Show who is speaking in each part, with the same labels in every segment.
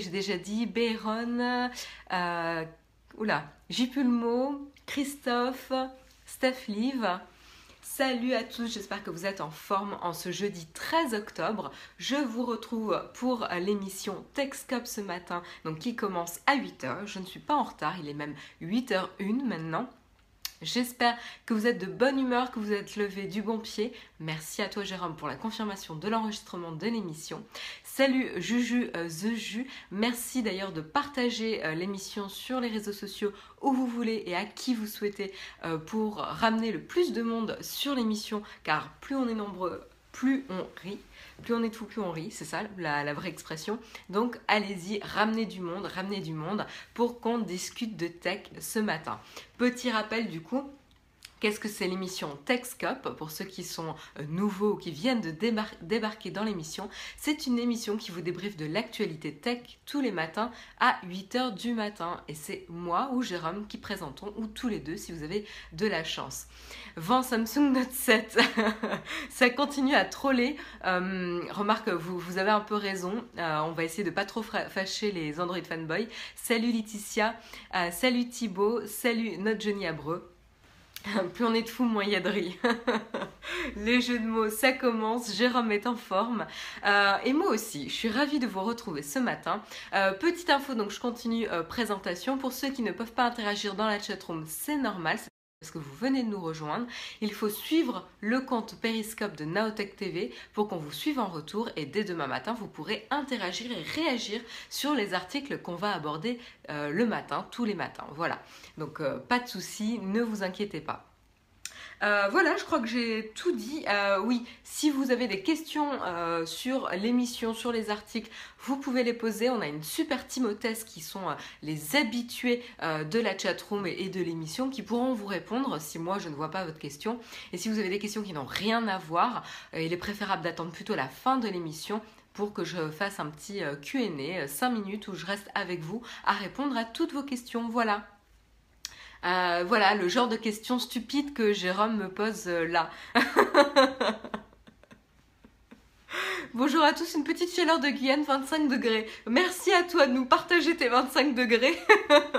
Speaker 1: j'ai déjà dit, Béron, euh, oula, Jipulmo, Christophe, Steph Live. Salut à tous, j'espère que vous êtes en forme en ce jeudi 13 octobre. Je vous retrouve pour l'émission TechScope ce matin, donc qui commence à 8h. Je ne suis pas en retard, il est même 8h01 maintenant. J'espère que vous êtes de bonne humeur, que vous êtes levé du bon pied. Merci à toi Jérôme pour la confirmation de l'enregistrement de l'émission. Salut Juju euh, The Ju. Merci d'ailleurs de partager euh, l'émission sur les réseaux sociaux où vous voulez et à qui vous souhaitez euh, pour ramener le plus de monde sur l'émission car plus on est nombreux, plus on rit. Plus on est fou, plus on rit, c'est ça la, vraie expression. Donc allez-y, ramenez du monde, ramenez du monde pour qu'on discute de tech ce matin. Petit rappel du coup, Qu'est-ce que c'est l'émission TechScope Pour ceux qui sont euh, nouveaux ou qui viennent de débarquer dans l'émission, c'est une émission qui vous débriefe de l'actualité tech tous les matins à 8h du matin. Et c'est moi ou Jérôme qui présentons, ou tous les deux si vous avez de la chance. Vent Samsung Note 7, ça continue à troller. Euh, remarque, vous, vous avez un peu raison. Euh, on va essayer de pas trop fâcher les Android fanboys. Salut Laetitia, salut Thibaut, salut notre Johnny Abreu. Plus on est de fous, moins il y a de riz. Les jeux de mots, ça commence. Jérôme est en forme. Euh, et moi aussi, je suis ravie de vous retrouver ce matin. Euh, petite info, donc je continue euh, présentation. Pour ceux qui ne peuvent pas interagir dans la chatroom, c'est normal parce que vous venez de nous rejoindre, il faut suivre le compte Periscope de Naotech TV pour qu'on vous suive en retour et dès demain matin, vous pourrez interagir et réagir sur les articles qu'on va aborder euh, le matin, tous les matins. Voilà, donc euh, pas de souci, ne vous inquiétez pas. Euh, voilà, je crois que j'ai tout dit. Euh, oui, si vous avez des questions euh, sur l'émission, sur les articles, vous pouvez les poser. On a une super team hôtesse qui sont les habitués de la chatroom et, et de l'émission qui pourront vous répondre si moi je ne vois pas votre question. Et si vous avez des questions qui n'ont rien à voir, il est préférable d'attendre plutôt la fin de l'émission pour que je fasse un petit Q&A, 5 minutes où je reste avec vous à répondre à toutes vos questions. Voilà. Euh, voilà le genre de questions stupides que Jérôme me pose euh, là. Bonjour à tous, une petite chaleur de Guyane, 25 degrés. Merci à toi de nous partager tes 25 degrés.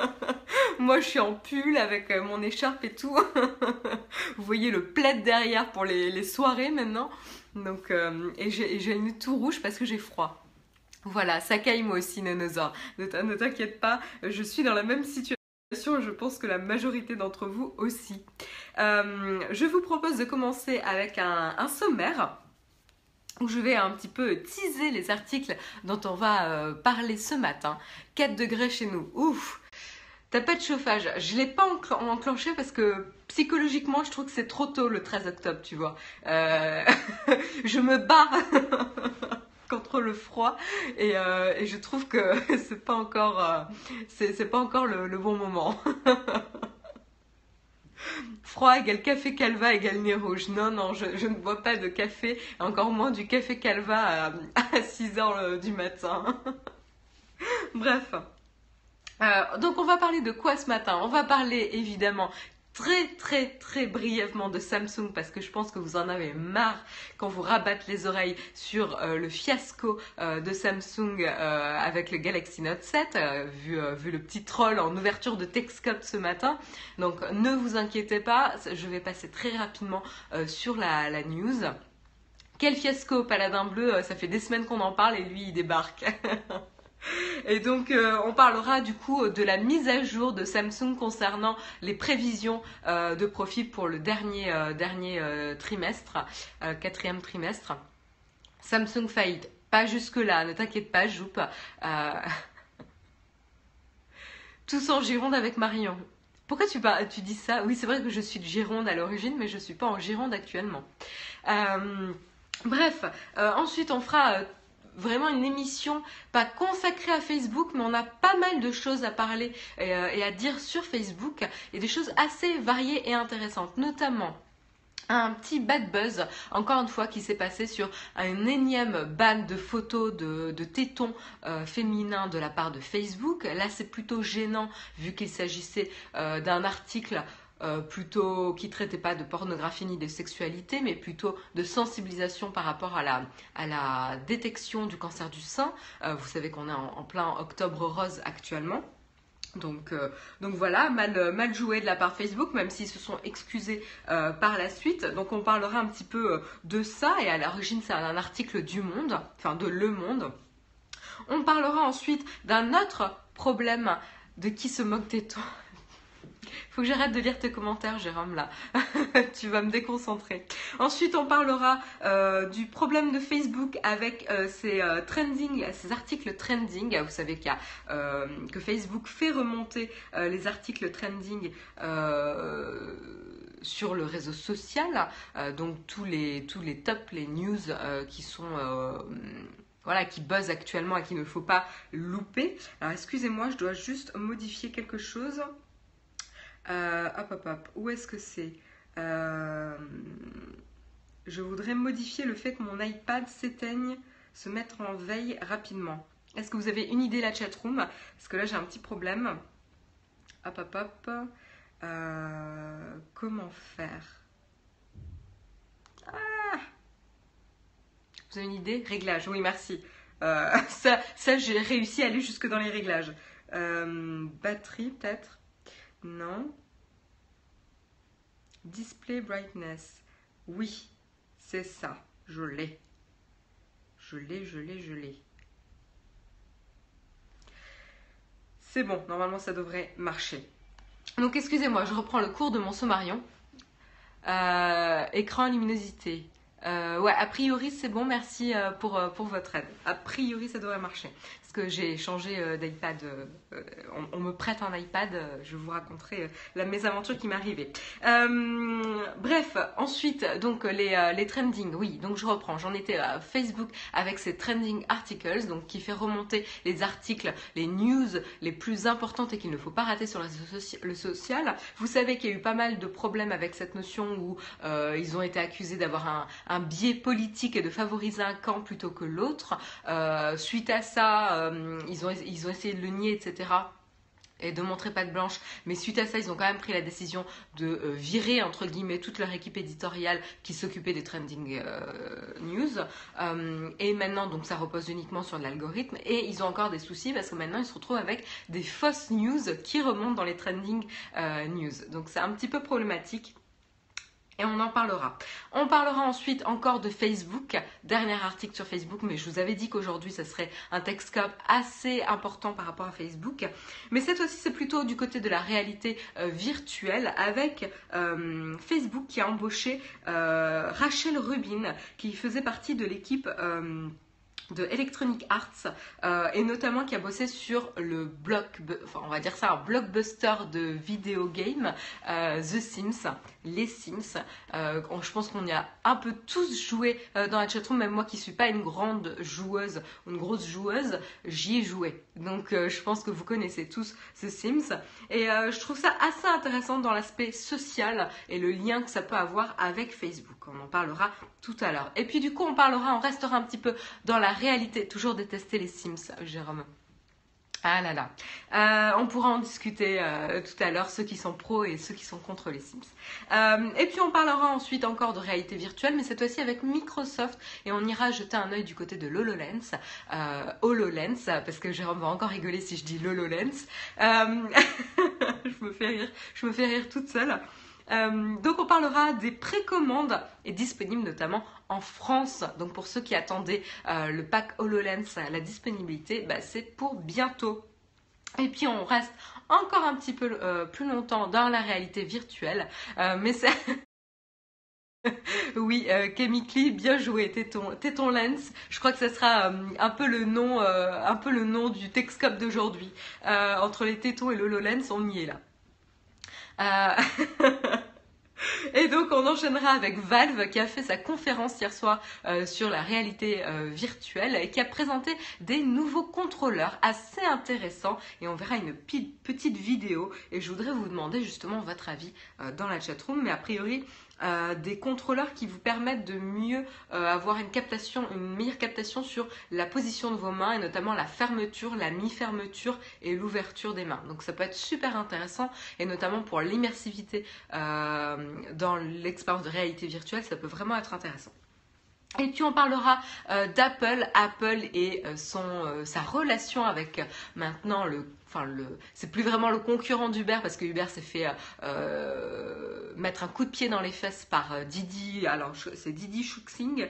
Speaker 1: Moi je suis en pull avec euh, mon écharpe et tout. Vous voyez le plaid derrière pour les, soirées maintenant. Donc, et j'ai le nez tout rouge parce que j'ai froid. Voilà, ça caille moi aussi, Nonosaur. Ne t'inquiète pas, je suis dans la même situation je pense que la majorité d'entre vous aussi. Euh, je vous propose de commencer avec un, sommaire où je vais un petit peu teaser les articles dont on va euh, parler ce matin. 4 degrés chez nous, ouf T'as pas de chauffage. Je l'ai pas enclenché parce que psychologiquement, je trouve que c'est trop tôt le 13 octobre, tu vois. Euh, je me bats contre le froid euh, et, je trouve que c'est pas encore euh, c'est pas encore le, bon moment. Froid égale café calva égale nez rouge. Non, non, je, ne bois pas de café, encore moins du café calva à, 6 heures euh, du matin. Bref. donc on va parler de quoi ce matin? On va parler évidemment très très très brièvement de Samsung parce que je pense que vous en avez marre quand vous rabattez les oreilles sur euh, le fiasco euh, de Samsung euh, avec le Galaxy Note 7 vu, le petit troll en ouverture de Texcope ce matin. Donc ne vous inquiétez pas, je vais passer très rapidement sur la news. Quel fiasco, Paladin Bleu, ça fait des semaines qu'on en parle et lui il débarque. Et donc, euh, on parlera du coup de la mise à jour de Samsung concernant les prévisions euh, de profit pour le dernier, euh, dernier trimestre, quatrième trimestre. Samsung faillite. Pas jusque-là, ne t'inquiète pas, Joupe. Tous en Gironde avec Marion. Pourquoi tu, tu dis ça? Oui, c'est vrai que je suis de Gironde à l'origine, mais je ne suis pas en Gironde actuellement. bref, ensuite on fera vraiment une émission pas consacrée à Facebook, mais on a pas mal de choses à parler euh, et, à dire sur Facebook et des choses assez variées et intéressantes, notamment un petit bad buzz, encore une fois, qui s'est passé sur un énième ban de photos de, tétons euh, féminins de la part de Facebook. Là, c'est plutôt gênant vu qu'il s'agissait euh, d'un article euh, plutôt qui traitait pas de pornographie ni de sexualité, mais plutôt de sensibilisation par rapport à la, détection du cancer du sein. Euh, vous savez qu'on est en, plein octobre rose actuellement. Donc, euh, donc voilà, mal, joué de la part Facebook, même s'ils se sont excusés par la suite. Donc on parlera un petit peu de ça, et à l'origine c'est un article du Monde, enfin de Le Monde. On parlera ensuite d'un autre problème de qui se moque des toi faut que j'arrête de lire tes commentaires, Jérôme, là. tu vas me déconcentrer. Ensuite, on parlera euh, du problème de Facebook avec euh, ces euh, trending, ces articles trending. Vous savez y a, que Facebook fait remonter les articles trending sur le réseau social. donc tous les, tous les tops, les news qui sont voilà, qui buzzent actuellement et qu'il ne faut pas louper. Alors excusez-moi, je dois juste modifier quelque chose. Euh, hop, hop, hop. Où est-ce que c'est euh, Je voudrais modifier le fait que mon iPad s'éteigne, se mettre en veille rapidement. Est-ce que vous avez une idée la chatroom? Parce que là j'ai un petit problème. Hop, hop, hop. Euh, comment faire? Ah Vous avez une idée? Réglage, oui, merci. ça, ça j'ai réussi à aller jusque dans les réglages. batterie, peut-être? Non. Display brightness. Oui, c'est ça. Je l'ai. Je l'ai, je l'ai, je l'ai. C'est bon, normalement ça devrait marcher. Donc excusez-moi, je reprends le cours de mon sommarion. Euh, écran luminosité. Euh, ouais, a priori c'est bon, merci euh, pour, pour votre aide. A priori ça devrait marcher j'ai changé euh, d'iPad. Euh, euh, on, me prête un iPad, je vous raconterai la mésaventure qui m'est arrivée. bref, ensuite, donc les, les trending, oui, donc je reprends. J'en étais à Facebook avec ces trending articles, donc qui fait remonter les articles, les news les plus importantes et qu'il ne faut pas rater sur le social. Vous savez qu'il y a eu pas mal de problèmes avec cette notion où ils ont été accusés d'avoir un, biais politique et de favoriser un camp plutôt que l'autre. suite à ça, euh, ils, ont, essayé de le nier, etc et de montrer pas de blanche. Mais suite à ça, ils ont quand même pris la décision de euh, virer, entre guillemets, toute leur équipe éditoriale qui s'occupait des trending euh, news. et maintenant, donc ça repose uniquement sur l'algorithme. Et ils ont encore des soucis parce que maintenant, ils se retrouvent avec des fausses news qui remontent dans les trending news. Donc c'est un petit peu problématique et on en parlera. On parlera ensuite encore de Facebook, dernier article sur Facebook, mais je vous avais dit qu'aujourd'hui ça serait un Texcope assez important par rapport à Facebook. Mais cette fois-ci c'est plutôt du côté de la réalité euh, virtuelle avec euh, Facebook qui a embauché euh, Rachel Rubin qui faisait partie de l'équipe de Electronic Arts et notamment qui a bossé sur le on va dire ça, un blockbuster de vidéo game The Sims, les Sims. Euh, je pense qu'on y a un peu tous joué dans la chatroom, même moi qui suis pas une grande joueuse, une grosse joueuse, j'y ai joué. Donc je pense que vous connaissez tous The Sims et je trouve ça assez intéressant dans l'aspect social et le lien que ça peut avoir avec Facebook. On en parlera tout à l'heure. Et puis du coup on parlera, on restera un petit peu dans la réalité, toujours détester les Sims, Jérôme. Ah là là. Euh, on pourra en discuter euh, tout à l'heure, ceux qui sont pros et ceux qui sont contre les Sims. Euh, et puis on parlera ensuite encore de réalité virtuelle, mais cette fois-ci avec Microsoft. Et on ira jeter un œil du côté de l'HoloLens. HoloLens, parce que Jérôme va encore rigoler si je dis l'HoloLens. je me fais rire, je me fais rire toute seule. Donc on parlera des précommandes et disponibles notamment en France. Donc pour ceux qui attendaient euh, le pack HoloLens, la disponibilité, bah, c'est pour bientôt. Et puis on reste encore un petit peu euh, plus longtemps dans la réalité virtuelle, mais c'est oui, euh, Chemically, bien joué, Téton, Lens. Je crois que ce sera un peu le nom, un peu le nom du Texcope d'aujourd'hui. entre les tétons et le on y est là. Euh, et donc on enchaînera avec Valve qui a fait sa conférence hier soir euh, sur la réalité euh, virtuelle et qui a présenté des nouveaux contrôleurs assez intéressants. Et on verra une petite vidéo. Et je voudrais vous demander justement votre avis dans la chatroom. Mais a priori euh, des contrôleurs qui vous permettent de mieux euh, avoir une captation, une meilleure captation sur la position de vos mains et notamment la fermeture, la mi-fermeture et l'ouverture des mains. Donc ça peut être super intéressant et notamment pour l'immersivité euh, dans l'expérience de réalité virtuelle, ça peut vraiment être intéressant. Et puis on parlera d'Apple, Apple et son, sa relation avec maintenant le enfin c'est plus vraiment le concurrent d'Uber parce que Uber s'est fait euh, mettre un coup de pied dans les fesses par euh, Didi. Alors c'est Didi Shuxing.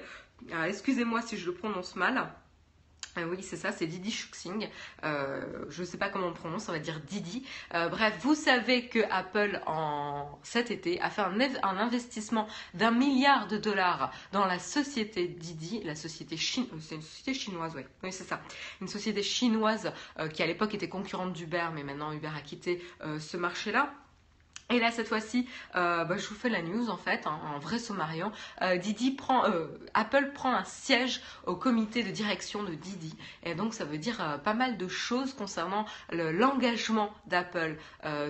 Speaker 1: Excusez-moi si je le prononce mal. Euh, oui, c'est ça, c'est Didi Shuxing. Euh, je ne sais pas comment on prononce, on va dire Didi. Euh, bref, vous savez que Apple, en cet été, a fait un, investissement d'un milliard de dollars dans la société Didi, la société chinoise. C'est une société chinoise. Oui, c'est ça. Une société chinoise qui à l'époque était concurrente d'Uber, mais maintenant Uber a quitté ce marché-là. Et là, cette fois-ci, euh, bah, je vous fais la news en fait, hein, en vrai sommarion. Euh, Didi prend, euh, Apple prend un siège au comité de direction de Didi. Et donc, ça veut dire pas mal de choses concernant l'engagement d'Apple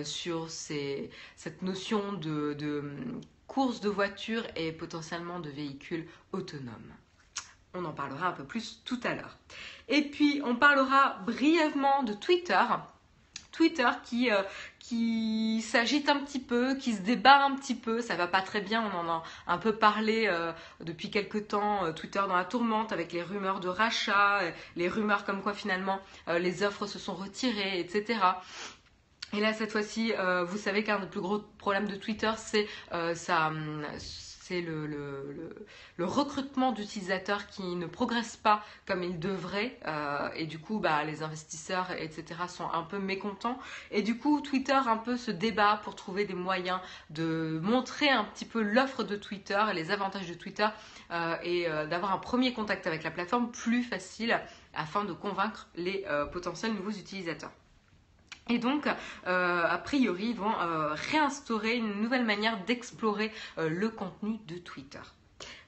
Speaker 1: sur cette notion de, de hum, course de voitures et potentiellement de véhicules autonomes. On en parlera un peu plus tout à l'heure. Et puis, on parlera brièvement de Twitter. Twitter qui, euh, qui s'agite un petit peu, qui se débat un petit peu. Ça va pas très bien, on en a un peu parlé euh, depuis quelques temps. Euh, Twitter dans la tourmente avec les rumeurs de rachat, les rumeurs comme quoi finalement les offres se sont retirées, etc. Et là, cette fois-ci, vous savez qu'un des plus gros problèmes de Twitter, c'est ça c'est le, recrutement d'utilisateurs qui ne progressent pas comme ils devraient euh, et du coup bah, les investisseurs etc sont un peu mécontents et du coup Twitter un peu se débat pour trouver des moyens de montrer un petit peu l'offre de Twitter et les avantages de Twitter euh, et euh, d'avoir un premier contact avec la plateforme plus facile afin de convaincre les potentiels nouveaux utilisateurs. Et donc, euh, a priori, ils vont euh, réinstaurer une nouvelle manière d'explorer euh, le contenu de Twitter.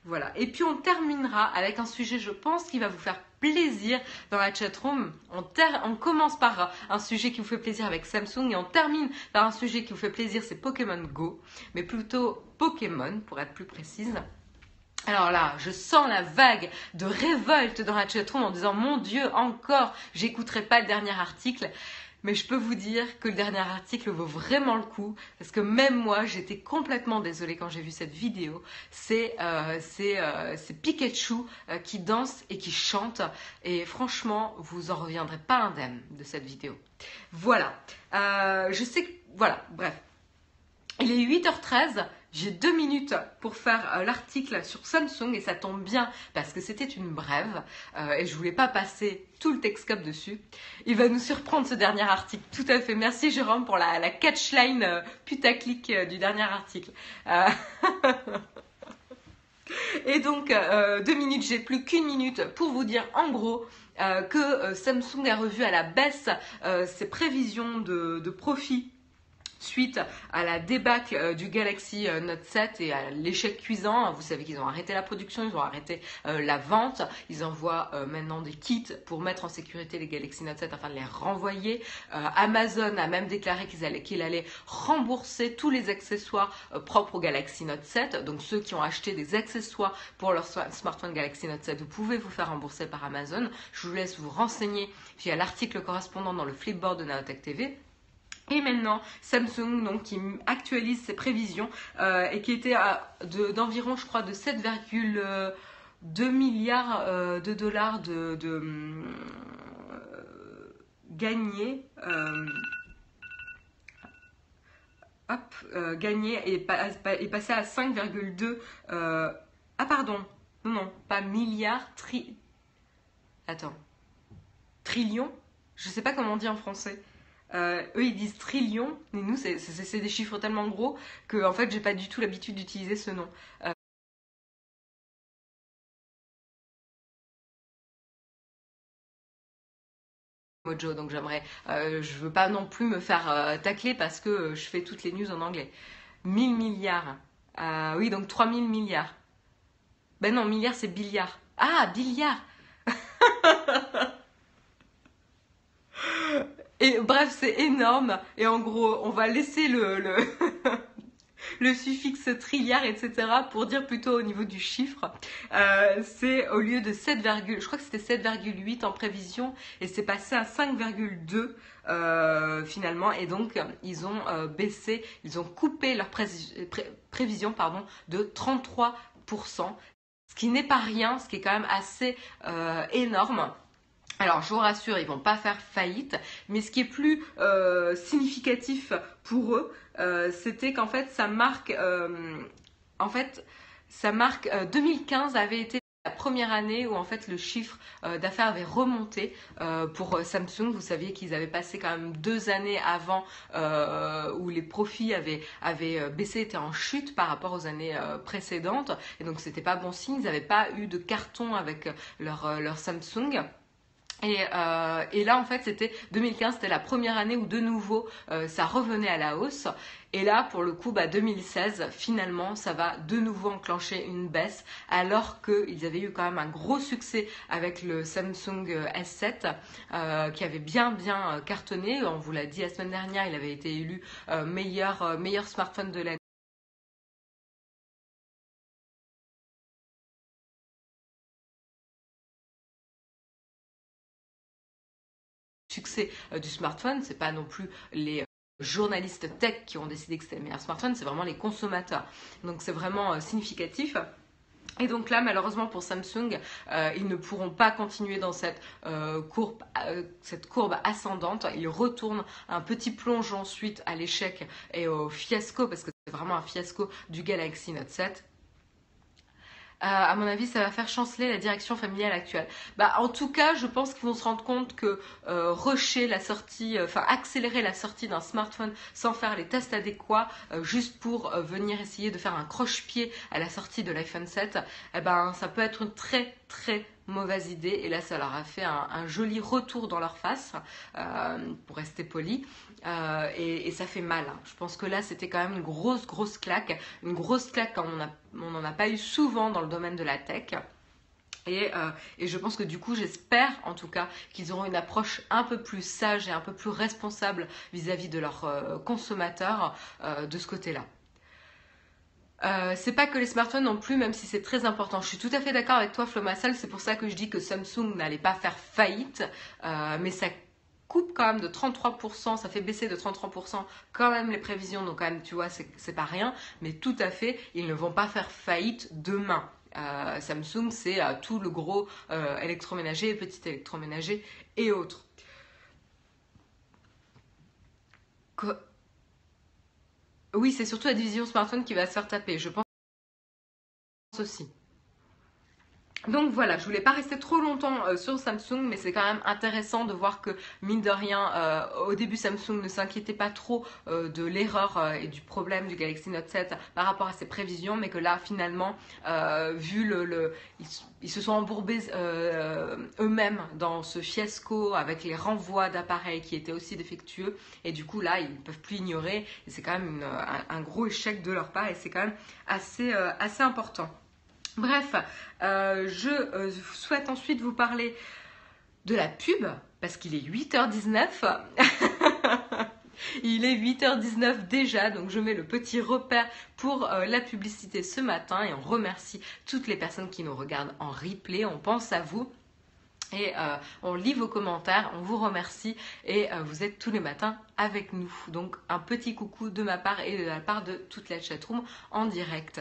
Speaker 1: Voilà. Et puis on terminera avec un sujet, je pense, qui va vous faire plaisir dans la chatroom. On, on commence par un sujet qui vous fait plaisir avec Samsung et on termine par un sujet qui vous fait plaisir, c'est Pokémon Go, mais plutôt Pokémon pour être plus précise. Alors là, je sens la vague de révolte dans la chatroom en disant mon Dieu, encore, j'écouterai pas le dernier article. Mais je peux vous dire que le dernier article vaut vraiment le coup parce que même moi j'étais complètement désolée quand j'ai vu cette vidéo. C'est euh, euh, Pikachu euh, qui danse et qui chante et franchement vous en reviendrez pas indemne de cette vidéo. Voilà. je sais que voilà. Bref. Il est 8h13. J'ai deux minutes pour faire euh, l'article sur Samsung et ça tombe bien parce que c'était une brève euh, et je voulais pas passer tout le Texcope dessus. Il va nous surprendre ce dernier article. Tout à fait. Merci Jérôme pour la, catchline euh, putaclic du dernier article. et donc deux minutes, j'ai plus qu'une minute pour vous dire en gros que Samsung a revu à la baisse ses prévisions de, de profit suite à la débâcle euh, du Galaxy euh, Note 7 et à l'échec cuisant. Vous savez qu'ils ont arrêté la production, ils ont arrêté euh, la vente. Ils envoient maintenant des kits pour mettre en sécurité les Galaxy Note 7 afin de les renvoyer. Amazon a même déclaré qu'il allait, rembourser tous les accessoires propres au Galaxy Note 7. Donc ceux qui ont acheté des accessoires pour leur smartphone Galaxy Note 7, vous pouvez vous faire rembourser par Amazon. Je vous laisse vous renseigner via l'article correspondant dans le Flipboard de Naotech TV. Et maintenant, Samsung, donc, qui actualise ses prévisions euh, et qui était d'environ, je crois, de 7,2 milliards euh, de dollars de, euh, gagnés. hop, gagné et, est passé à 5,2. ah, pardon, non, non, pas milliards, tri. Attends. Trillions Je sais pas comment on dit en français. Euh, eux, ils disent trillion, mais nous, c'est des chiffres tellement gros que, en fait, j'ai pas du tout l'habitude d'utiliser ce nom. Euh, Mojo, donc j'aimerais, euh, je veux pas non plus me faire tacler parce que je fais toutes les news en anglais. 1000 milliards. oui, donc 3000 milliards. Ben non, milliards c'est billiard. Ah, billiard Et bref, c'est énorme. Et en gros, on va laisser le, suffixe trilliard, etc. pour dire plutôt au niveau du chiffre. Euh, c'est au lieu de 7, je crois que c'était 7,8 en prévision et c'est passé à 5,2 euh, finalement et donc ils ont euh, baissé, ils ont coupé leur prévision de 33%, ce qui n'est pas rien, ce qui est quand même assez énorme. Alors, je vous rassure, ils vont pas faire faillite, mais ce qui est plus euh, significatif pour eux, euh, c'était qu'en fait, ça marque, euh, en fait, ça marque 2015 avait été la première année où en fait le chiffre d'affaires avait remonté pour Samsung. Vous saviez qu'ils avaient passé quand même deux années avant où les profits avaient, avaient baissé, étaient en chute par rapport aux années précédentes. Et donc c'était pas bon signe. Ils n'avaient pas eu de carton avec leur, leur Samsung. Euh, et, là, en fait, c'était 2015, c'était la première année où de nouveau euh, ça revenait à la hausse. Et là, pour le coup, bah, 2016, finalement, ça va de nouveau enclencher une baisse, alors qu'ils avaient eu quand même un gros succès avec le Samsung S7, euh, qui avait bien bien cartonné. On vous l'a dit la semaine dernière, il avait été élu meilleur, meilleur smartphone de l'année succès euh, du smartphone, c'est pas non plus les euh, journalistes tech qui ont décidé que c'était le meilleur smartphone, c'est vraiment les consommateurs. Donc c'est vraiment euh, significatif. Et donc là, malheureusement pour Samsung, ils ne pourront pas continuer dans cette, courbe, cette courbe ascendante. Ils retournent un petit plongeon suite à l'échec et au fiasco, parce que c'est vraiment un fiasco du Galaxy Note 7. Euh, à mon avis, ça va faire chanceler la direction familiale actuelle. Bah, en tout cas, je pense qu'ils vont se rendre compte que euh, rusher la sortie, euh, enfin accélérer la sortie d'un smartphone sans faire les tests adéquats, juste pour venir essayer de faire un croche-pied à la sortie de l'iPhone 7, eh ben, ça peut être une très très mauvaise idée. Et là, ça leur a fait un, joli retour dans leur face, pour rester poli. Euh, et, ça fait mal. Hein. Je pense que là, c'était quand même une grosse, grosse claque. Une grosse claque comme on n'en a pas eu souvent dans le domaine de la tech. Et, euh, je pense que du coup, j'espère en tout cas qu'ils auront une approche un peu plus sage et un peu plus responsable vis-à-vis de leurs euh, consommateurs de ce côté-là. C'est pas que les smartphones non plus, même si c'est très important. Je suis tout à fait d'accord avec toi, Flo Massal. C'est pour ça que je dis que Samsung n'allait pas faire faillite, mais ça coupe quand même de 33%, ça fait baisser de 33% quand même les prévisions, donc quand même, tu vois, c'est pas rien, mais tout à fait, ils ne vont pas faire faillite demain. Euh, Samsung, c'est euh, tout le gros euh, électroménager, petit électroménager et autres. Oui, c'est surtout la division smartphone qui va se faire taper, je pense aussi. Donc voilà, je voulais pas rester trop longtemps euh, sur Samsung, mais c'est quand même intéressant de voir que mine de rien, euh, au début Samsung ne s'inquiétait pas trop euh, de l'erreur et du problème du Galaxy Note 7 par rapport à ses prévisions, mais que là finalement, vu le, ils, se sont embourbés eux-mêmes dans ce fiasco avec les renvois d'appareils qui étaient aussi défectueux, et du coup là ils ne peuvent plus ignorer, et c'est quand même un, gros échec de leur part, et c'est quand même assez, assez important. Bref, euh, je euh, souhaite ensuite vous parler de la pub, parce qu'il est 8h19. Il est 8h19 déjà, donc je mets le petit repère pour euh, la publicité ce matin et on remercie toutes les personnes qui nous regardent en replay. On pense à vous. Et on lit vos commentaires, on vous remercie et vous êtes tous les matins avec nous. Donc un petit coucou de ma part et de la part de toute la chatroom en direct.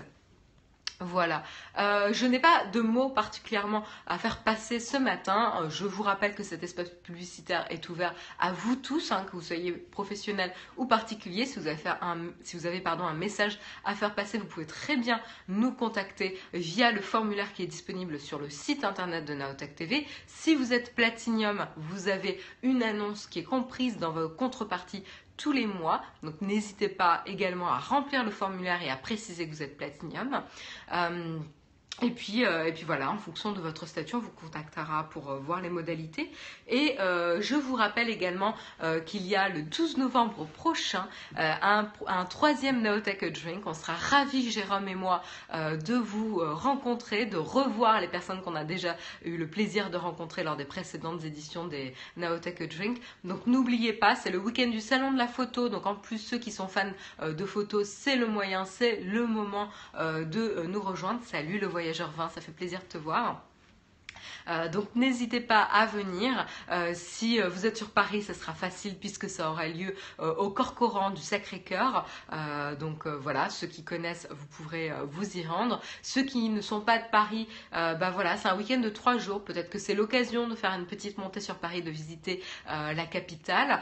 Speaker 1: Voilà. Euh, je n'ai pas de mots particulièrement à faire passer ce matin. Euh, je vous rappelle que cet espace publicitaire est ouvert à vous tous, hein, que vous soyez professionnel ou particulier. Si vous avez, un, un message à faire passer, vous pouvez très bien nous contacter via le formulaire qui est disponible sur le site internet de Naotech TV. Si vous êtes Platinium, vous avez une annonce qui est comprise dans vos contreparties tous les mois. Donc n'hésitez pas également à remplir le formulaire et à préciser que vous êtes Platinum. Euh, Et puis, euh, et puis voilà, en fonction de votre statut, on vous contactera pour euh, voir les modalités. Et euh, je vous rappelle également qu'il y a le 12 novembre prochain un, un, troisième Naotech Drink. On sera ravis, Jérôme et moi, de vous rencontrer, de revoir les personnes qu'on a déjà eu le plaisir de rencontrer lors des précédentes éditions des Naotech Drink. Donc n'oubliez pas, c'est le week-end du salon de la photo. Donc en plus, ceux qui sont fans de photos, c'est le moyen, c'est le moment de nous rejoindre. Salut le voyage voyageur 20, ça fait plaisir de te voir. Euh, donc n'hésitez pas à venir. Euh, si euh, vous êtes sur Paris, ce sera facile puisque ça aura lieu au Corcoran du Sacré-Cœur. donc voilà, ceux qui connaissent, vous pourrez vous y rendre. Ceux qui ne sont pas de Paris, bah voilà, c'est un week-end de trois jours. Peut-être que c'est l'occasion de faire une petite montée sur Paris, de visiter la capitale.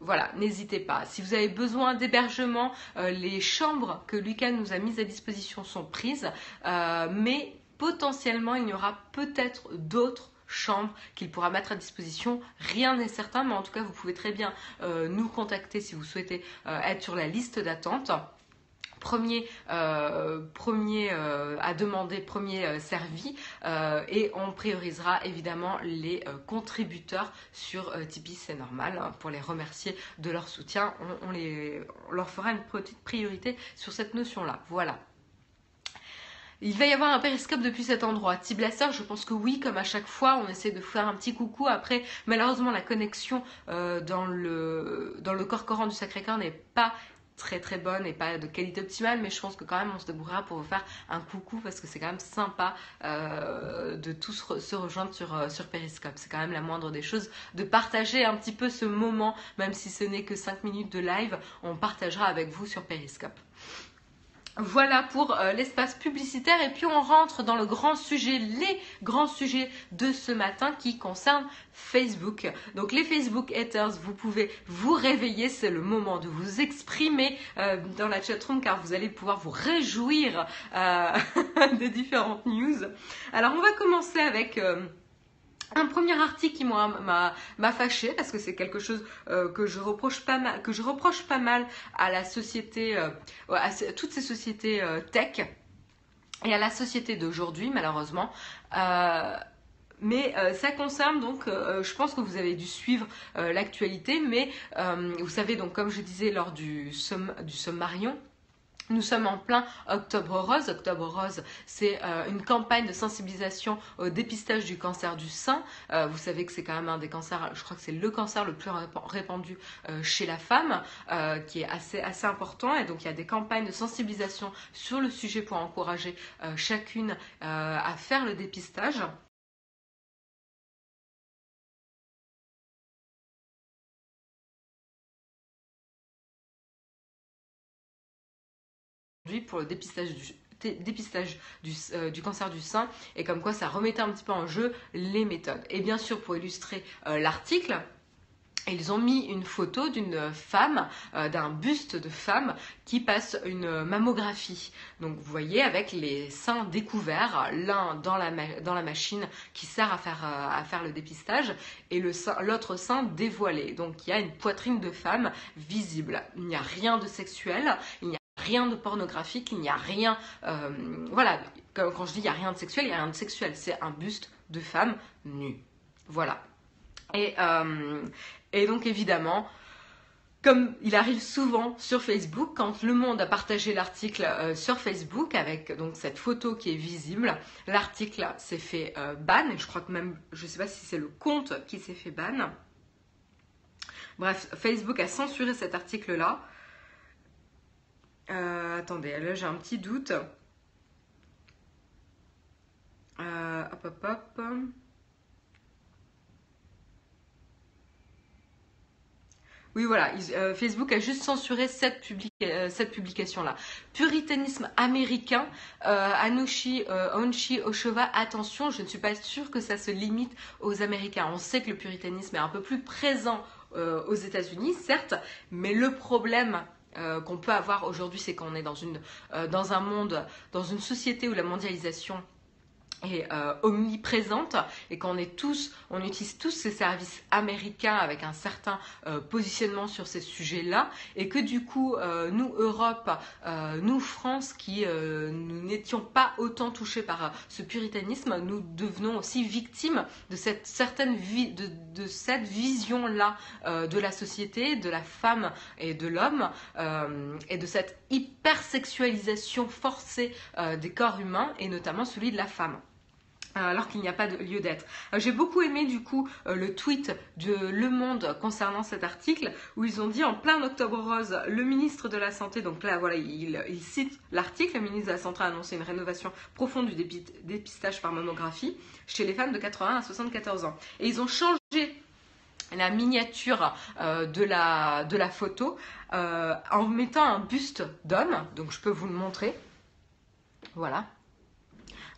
Speaker 1: voilà, n'hésitez pas. Si vous avez besoin d'hébergement, les chambres que Lucas nous a mises à disposition sont prises, mais potentiellement il y aura peut-être d'autres chambres qu'il pourra mettre à disposition. Rien n'est certain, mais en tout cas, vous pouvez très bien euh, nous contacter si vous souhaitez euh, être sur la liste d'attente. Premier, euh, à demander, premier servi, et on priorisera évidemment les contributeurs sur Tipeee, c'est normal, hein, pour les remercier de leur soutien. On leur fera une petite priorité sur cette notion-là. Voilà. Il va y avoir un périscope depuis cet endroit. Tiblaster, je pense que oui, comme à chaque fois, on essaie de faire un petit coucou. Après, malheureusement, la connexion euh, dans, le, corps courant du Sacré-Cœur n'est pas très très bonne et pas de qualité optimale, mais je pense que quand même on se débrouillera pour vous faire un coucou parce que c'est quand même sympa euh, de tous se rejoindre sur, euh, sur Periscope. C'est quand même la moindre des choses de partager un petit peu ce moment, même si ce n'est que 5 minutes de live, on partagera avec vous sur Periscope. Voilà pour euh, l'espace publicitaire et puis on rentre dans le grand sujet, les grands sujets de ce matin qui concernent Facebook. Donc les Facebook haters, vous pouvez vous réveiller, c'est le moment de vous exprimer euh, dans la chatroom car vous allez pouvoir vous réjouir euh, des différentes news. Alors on va commencer avec un premier article qui m'a fâché parce que c'est quelque chose euh, que je reproche pas mal à la société euh, à toutes ces sociétés euh, tech et à la société d'aujourd'hui malheureusement. Mais ça concerne donc, je pense que vous avez dû suivre l'actualité, mais vous savez donc comme je disais lors du, du Sommarion, nous sommes en plein Octobre Rose. Octobre Rose, c'est euh, une campagne de sensibilisation au dépistage du cancer du sein. Euh, vous savez que c'est quand même un des cancers, je crois que c'est le cancer le plus répandu euh, chez la femme, qui est assez, assez important. Et donc il y a des campagnes de sensibilisation sur le sujet pour encourager chacune à faire le dépistage. Pour le dépistage du, dépistage euh, du, cancer du sein et comme quoi ça remettait un petit peu en jeu les méthodes. Et bien sûr, pour illustrer euh, l'article, ils ont mis une photo d'une femme, euh, d'un buste de femme qui passe une mammographie. Donc vous voyez avec les seins découverts, l'un dans la, dans la machine qui sert à faire, à faire le dépistage et l'autre sein dévoilé. Donc il y a une poitrine de femme visible. Il n'y a rien de sexuel, il n'y a rien de pornographique, il n'y a rien. Euh, voilà, quand, je dis il n'y a rien de sexuel, il n'y a rien de sexuel. C'est un buste de femme nue. Voilà. Et, euh, et donc évidemment, comme il arrive souvent sur Facebook, quand Le Monde a partagé l'article euh, sur Facebook avec donc cette photo qui est visible, l'article s'est fait ban et je crois que même, je ne sais pas si c'est le compte qui s'est fait ban. Bref, Facebook a censuré cet article-là. Euh, attendez, là j'ai un petit doute. Euh, hop, hop, hop. Oui, voilà, euh, Facebook a juste censuré cette, publication-là. Puritanisme américain, Anushi, Onshi, Oshova, attention, je ne suis pas sûre que ça se limite aux Américains. On sait que le puritanisme est un peu plus présent aux États-Unis, certes, mais le problème euh, qu'on peut avoir aujourd'hui, c'est qu'on est dans, une, euh, dans un monde, dans une société où la mondialisation est euh, omniprésente et qu'on est tous, on utilise tous ces services américains avec un certain euh, positionnement sur ces sujets-là et que du coup, euh, nous Europe, nous France, qui nous n'étions pas autant touchés par ce puritanisme, nous devenons aussi victimes de cette certaine vie, de, de cette vision-là de la société, de la femme et de l'homme et de cette hypersexualisation forcée des corps humains et notamment celui de la femme. Euh, alors qu'il n'y a pas de lieu d'être. Euh, j'ai beaucoup aimé du coup euh, le tweet de Le Monde concernant cet article où ils ont dit en plein octobre rose, le ministre de la Santé, donc là voilà, il, cite l'article, le ministre de la Santé a annoncé une rénovation profonde du dépistage par mammographie chez les femmes de 80 à 74 ans. Et ils ont changé la miniature de, la, de la photo en mettant un buste d'homme, donc je peux vous le montrer. Voilà,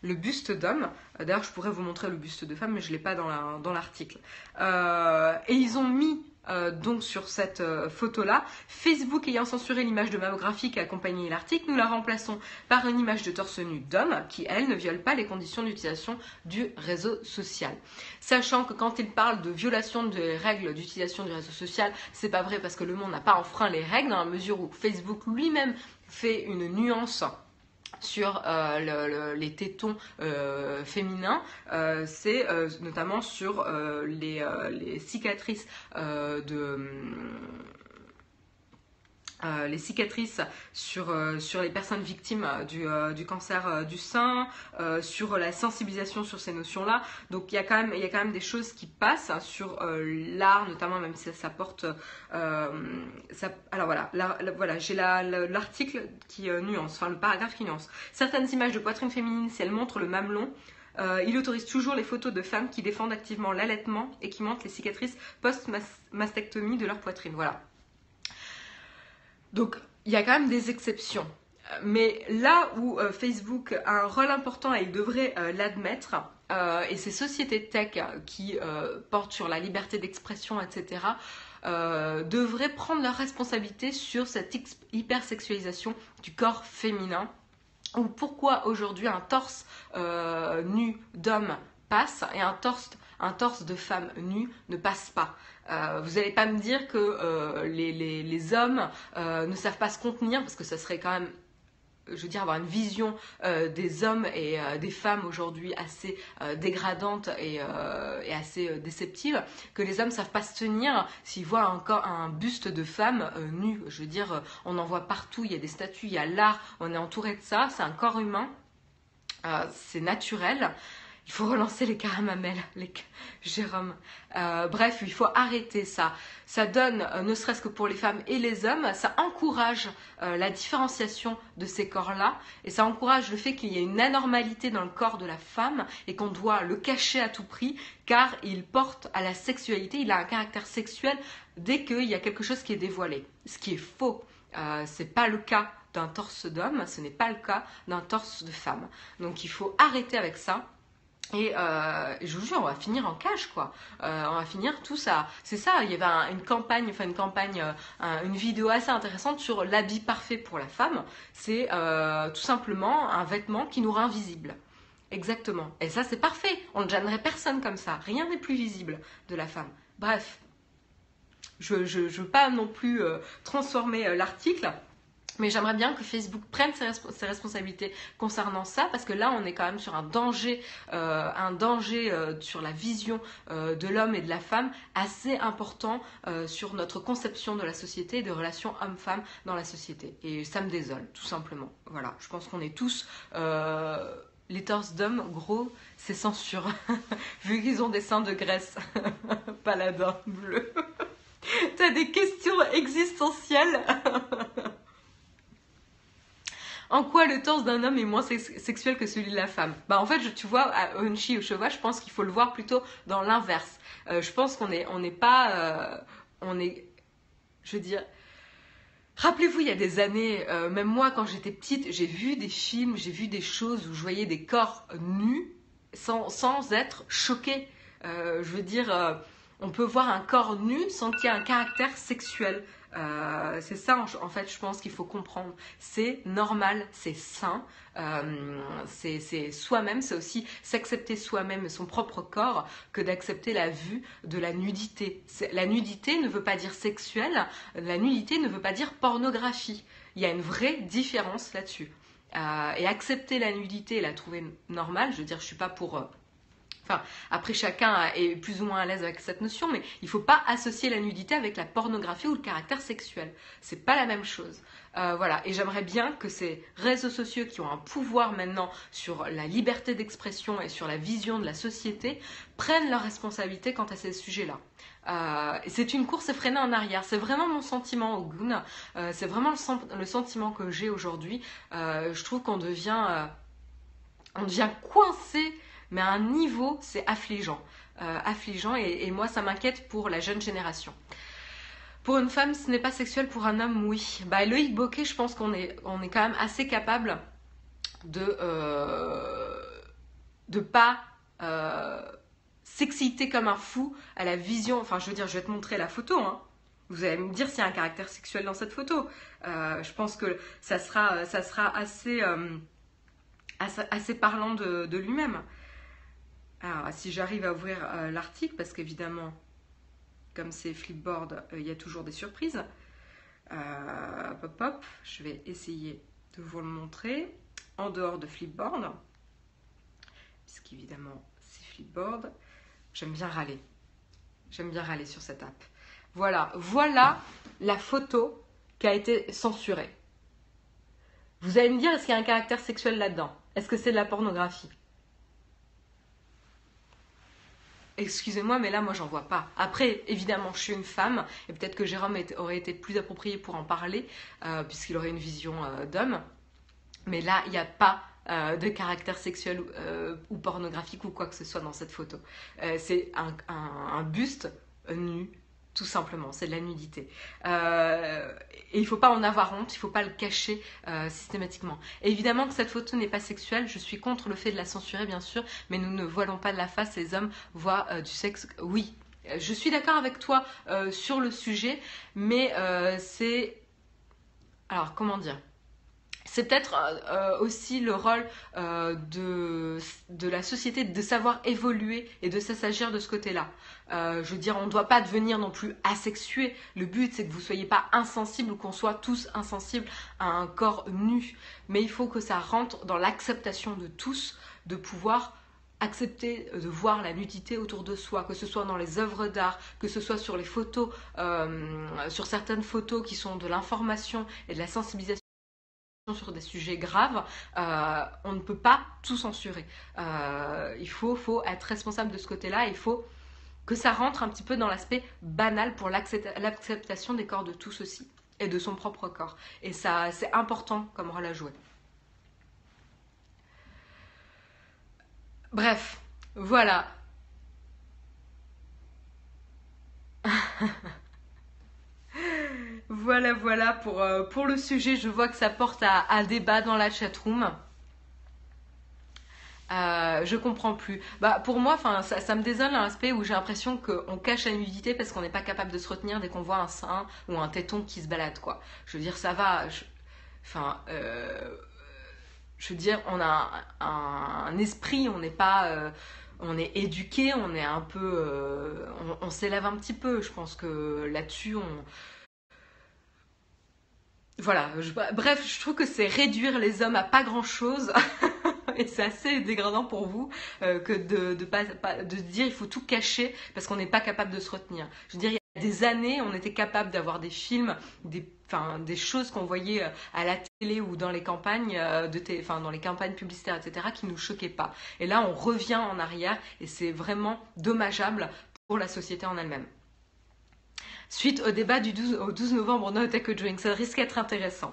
Speaker 1: le buste d'homme. Euh, d'ailleurs, je pourrais vous montrer le buste de femme, mais je ne l'ai pas dans l'article. Euh, et ils ont mis euh, donc sur cette photo-là, Facebook ayant censuré l'image de mammographie qui accompagnait l'article, nous la remplaçons par une image de torse nu d'homme qui, elle, ne viole pas les conditions d'utilisation du réseau social. Sachant que quand il parle de violation des règles d'utilisation du réseau social, c'est pas vrai parce que le monde n'a pas enfreint les règles dans la mesure où Facebook lui-même fait une nuance sur euh, les tétons euh, féminins, euh, c'est notamment sur les, cicatrices de euh, les cicatrices sur, euh, sur les personnes victimes du, euh, du cancer du sein, sur la sensibilisation sur ces notions-là. Donc il y, a quand même, des choses qui passent sur l'art, notamment même si ça, porte... Ça, alors voilà, voilà j'ai l'article qui nuance, enfin le paragraphe qui nuance. Certaines images de poitrine féminine, si elles montrent le mamelon, il autorise toujours les photos de femmes qui défendent activement l'allaitement et qui montrent les cicatrices post-mastectomie de leur poitrine. Voilà. Donc, il y a quand même des exceptions. Mais là où euh, Facebook a un rôle important et il devrait euh, l'admettre, euh, et ces sociétés tech qui portent sur la liberté d'expression, etc., devraient prendre leur responsabilité sur cette hypersexualisation du corps féminin. Ou pourquoi aujourd'hui un torse nu d'homme passe et un torse, un torse de femme nue ne passe pas. Euh, vous n'allez pas me dire que euh, les, hommes euh, ne savent pas se contenir, parce que ça serait quand même je veux dire, avoir une vision des hommes et des femmes aujourd'hui assez dégradante et, assez déceptive, que les hommes savent pas se tenir s'ils voient encore un buste de femme nu. Je veux dire, on en voit partout, il y a des statues, il y a l'art, on est entouré de ça, c'est un corps humain, c'est naturel. Il faut relancer les caramamelles, les Jérôme. Euh, bref, il faut arrêter ça. Ça donne, euh, ne serait-ce que pour les femmes et les hommes, ça encourage euh, la différenciation de ces corps-là et ça encourage le fait qu'il y ait une anormalité dans le corps de la femme et qu'on doit le cacher à tout prix car il porte à la sexualité, il a un caractère sexuel dès qu'il y a quelque chose qui est dévoilé. Ce qui est faux. Ce n'est pas le cas d'un torse d'homme, ce n'est pas le cas d'un torse de femme. Donc il faut arrêter avec ça. Et euh, je vous jure, on va finir en cage, quoi. Euh, on va finir tout ça. C'est ça, il y avait une campagne, enfin une campagne, euh, une vidéo assez intéressante sur l'habit parfait pour la femme. C'est tout simplement un vêtement qui nous rend visible. Exactement. Et ça, c'est parfait. On ne gênerait personne comme ça. Rien n'est plus visible de la femme. Bref, je ne veux pas non plus transformer l'article. Mais j'aimerais bien que Facebook prenne ses, responsabilités concernant ça, parce que là, on est quand même sur un danger, euh, un danger euh, sur la vision euh, de l'homme et de la femme assez important sur notre conception de la société et des relations homme-femme dans la société. Et ça me désole, tout simplement. Voilà, je pense qu'on est tous les torses d'hommes gros, c'est censure, vu qu'ils ont des seins de graisse, paladin bleu. T'as des questions existentielles? En quoi le torse d'un homme est moins sexuel que celui de la femme? Bah en fait, tu vois, à Unchi ou cheval, je pense qu'il faut le voir plutôt dans l'inverse. Euh, je pense qu'on est, on n'est pas, euh, on est, je veux dire. Rappelez-vous, il y a des années, euh, même moi quand j'étais petite, j'ai vu des films, j'ai vu des choses où je voyais des corps nus sans, sans être choquée. je veux dire, On peut voir un corps nu sans qu'il y ait un caractère sexuel. Euh, c'est ça, en fait, je pense qu'il faut comprendre. C'est normal, c'est sain, euh, c'est soi-même, c'est aussi s'accepter soi-même son propre corps que d'accepter la vue de la nudité. La nudité ne veut pas dire sexuelle, la nudité ne veut pas dire pornographie. Il y a une vraie différence là-dessus. Euh, et accepter la nudité et la trouver normale, je veux dire, je suis pas pour après, chacun est plus ou moins à l'aise avec cette notion, mais il ne faut pas associer la nudité avec la pornographie ou le caractère sexuel. C'est pas la même chose. Euh, voilà. Et j'aimerais bien que ces réseaux sociaux qui ont un pouvoir maintenant sur la liberté d'expression et sur la vision de la société prennent leur responsabilité quant à ces sujets-là. Euh, c'est une course effrénée en arrière. C'est vraiment mon sentiment, Ogun. Euh, c'est vraiment le, sentiment que j'ai aujourd'hui. je trouve qu'on devient, on devient coincé mais à un niveau, c'est affligeant. Euh, affligeant, et, moi, ça m'inquiète pour la jeune génération. Pour une femme, ce n'est pas sexuel, pour un homme, oui. Bah, Loïc Bocquet, je pense qu'on est, on est quand même assez capable de euh, de pas euh, s'exciter comme un fou à la vision. Enfin, je veux dire, je vais te montrer la photo. Hein. Vous allez me dire s'il y a un caractère sexuel dans cette photo. je pense que ça sera, ça sera assez, assez, parlant de lui-même. Alors, si j'arrive à ouvrir euh, l'article, parce qu'évidemment, comme c'est Flipboard, euh, il y a toujours des surprises. Euh, hop, hop, je vais essayer de vous le montrer en dehors de Flipboard. Puisqu'évidemment, c'est Flipboard. J'aime bien râler. J'aime bien râler sur cette app. Voilà, voilà la photo qui a été censurée. Vous allez me dire, est-ce qu'il y a un caractère sexuel là-dedans? Est-ce que c'est de la pornographie? Excusez-moi, mais là, moi, j'en vois pas. Après, évidemment, je suis une femme, et peut-être que Jérôme aurait été plus approprié pour en parler, euh, puisqu'il aurait une vision euh, d'homme. Mais là, il n'y a pas euh, de caractère sexuel ou pornographique ou quoi que ce soit dans cette photo. c'est un, buste nu tout simplement, c'est de la nudité. Euh, et il ne faut pas en avoir honte, il ne faut pas le cacher euh, systématiquement. évidemment que cette photo n'est pas sexuelle, je suis contre le fait de la censurer bien sûr, mais nous ne voilons pas de la face, les hommes voient euh, du sexe, oui. Je suis d'accord avec toi sur le sujet, mais c'est... Alors comment dire? C'est peut-être aussi le rôle de, de, la société de savoir évoluer et de s'agir de ce côté-là. Euh, je veux dire, on ne doit pas devenir non plus asexué. Le but, c'est que vous ne soyez pas insensibles ou qu'on soit tous insensibles à un corps nu. Mais il faut que ça rentre dans l'acceptation de tous de pouvoir accepter de voir la nudité autour de soi, que ce soit dans les œuvres d'art, que ce soit sur les photos, euh, sur certaines photos qui sont de l'information et de la sensibilisation sur des sujets graves, euh, on ne peut pas tout censurer. il faut, faut être responsable de ce côté-là, il faut que ça rentre un petit peu dans l'aspect banal pour l'acceptation des corps de tous aussi et de son propre corps. Et ça, c'est important comme rôle à jouer. Bref, voilà. voilà, voilà pour, euh, pour le sujet. Je vois que ça porte à, à débat dans la chatroom. Euh, je comprends plus. Bah pour moi, ça, ça, me désole l'aspect où j'ai l'impression qu'on cache la nudité parce qu'on n'est pas capable de se retenir dès qu'on voit un sein ou un téton qui se balade quoi. Je veux dire ça va. Enfin, euh, je veux dire on a un, esprit, on n'est pas, euh, on est éduqué, on est un peu, on, s'élève un petit peu. Je pense que là-dessus on voilà, bref, je trouve que c'est réduire les hommes à pas grand chose. et c'est assez dégradant pour vous euh, que de, de, pas, de dire il faut tout cacher parce qu'on n'est pas capable de se retenir. Je veux dire, il y a des années, on était capable d'avoir des films, des, enfin, des choses qu'on voyait euh, à la télé ou dans les campagnes, euh, de dans les campagnes publicitaires, etc., qui nous choquaient pas. Et là, on revient en arrière et c'est vraiment dommageable pour la société en elle-même. suite au débat du 12, au 12 novembre No Tech Drink. Ça risque d'être intéressant.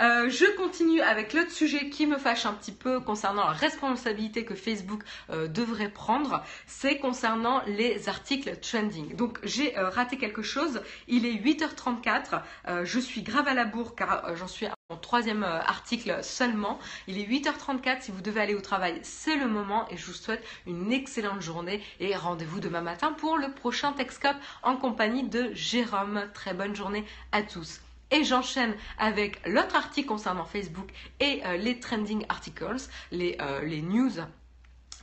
Speaker 1: Euh, je continue avec l'autre sujet qui me fâche un petit peu concernant la responsabilité que Facebook euh, devrait prendre. C'est concernant les articles trending. Donc j'ai euh, raté quelque chose. Il est 8h34. je suis grave à la bourre car j'en suis à mon troisième article seulement. Il est 8h34. Si vous devez aller au travail, c'est le moment et je vous souhaite une excellente journée et rendez-vous demain matin pour le prochain Texcop en compagnie de Jérôme. Très bonne journée à tous. Et j'enchaîne avec l'autre article concernant Facebook et euh, les trending articles, les, euh, les news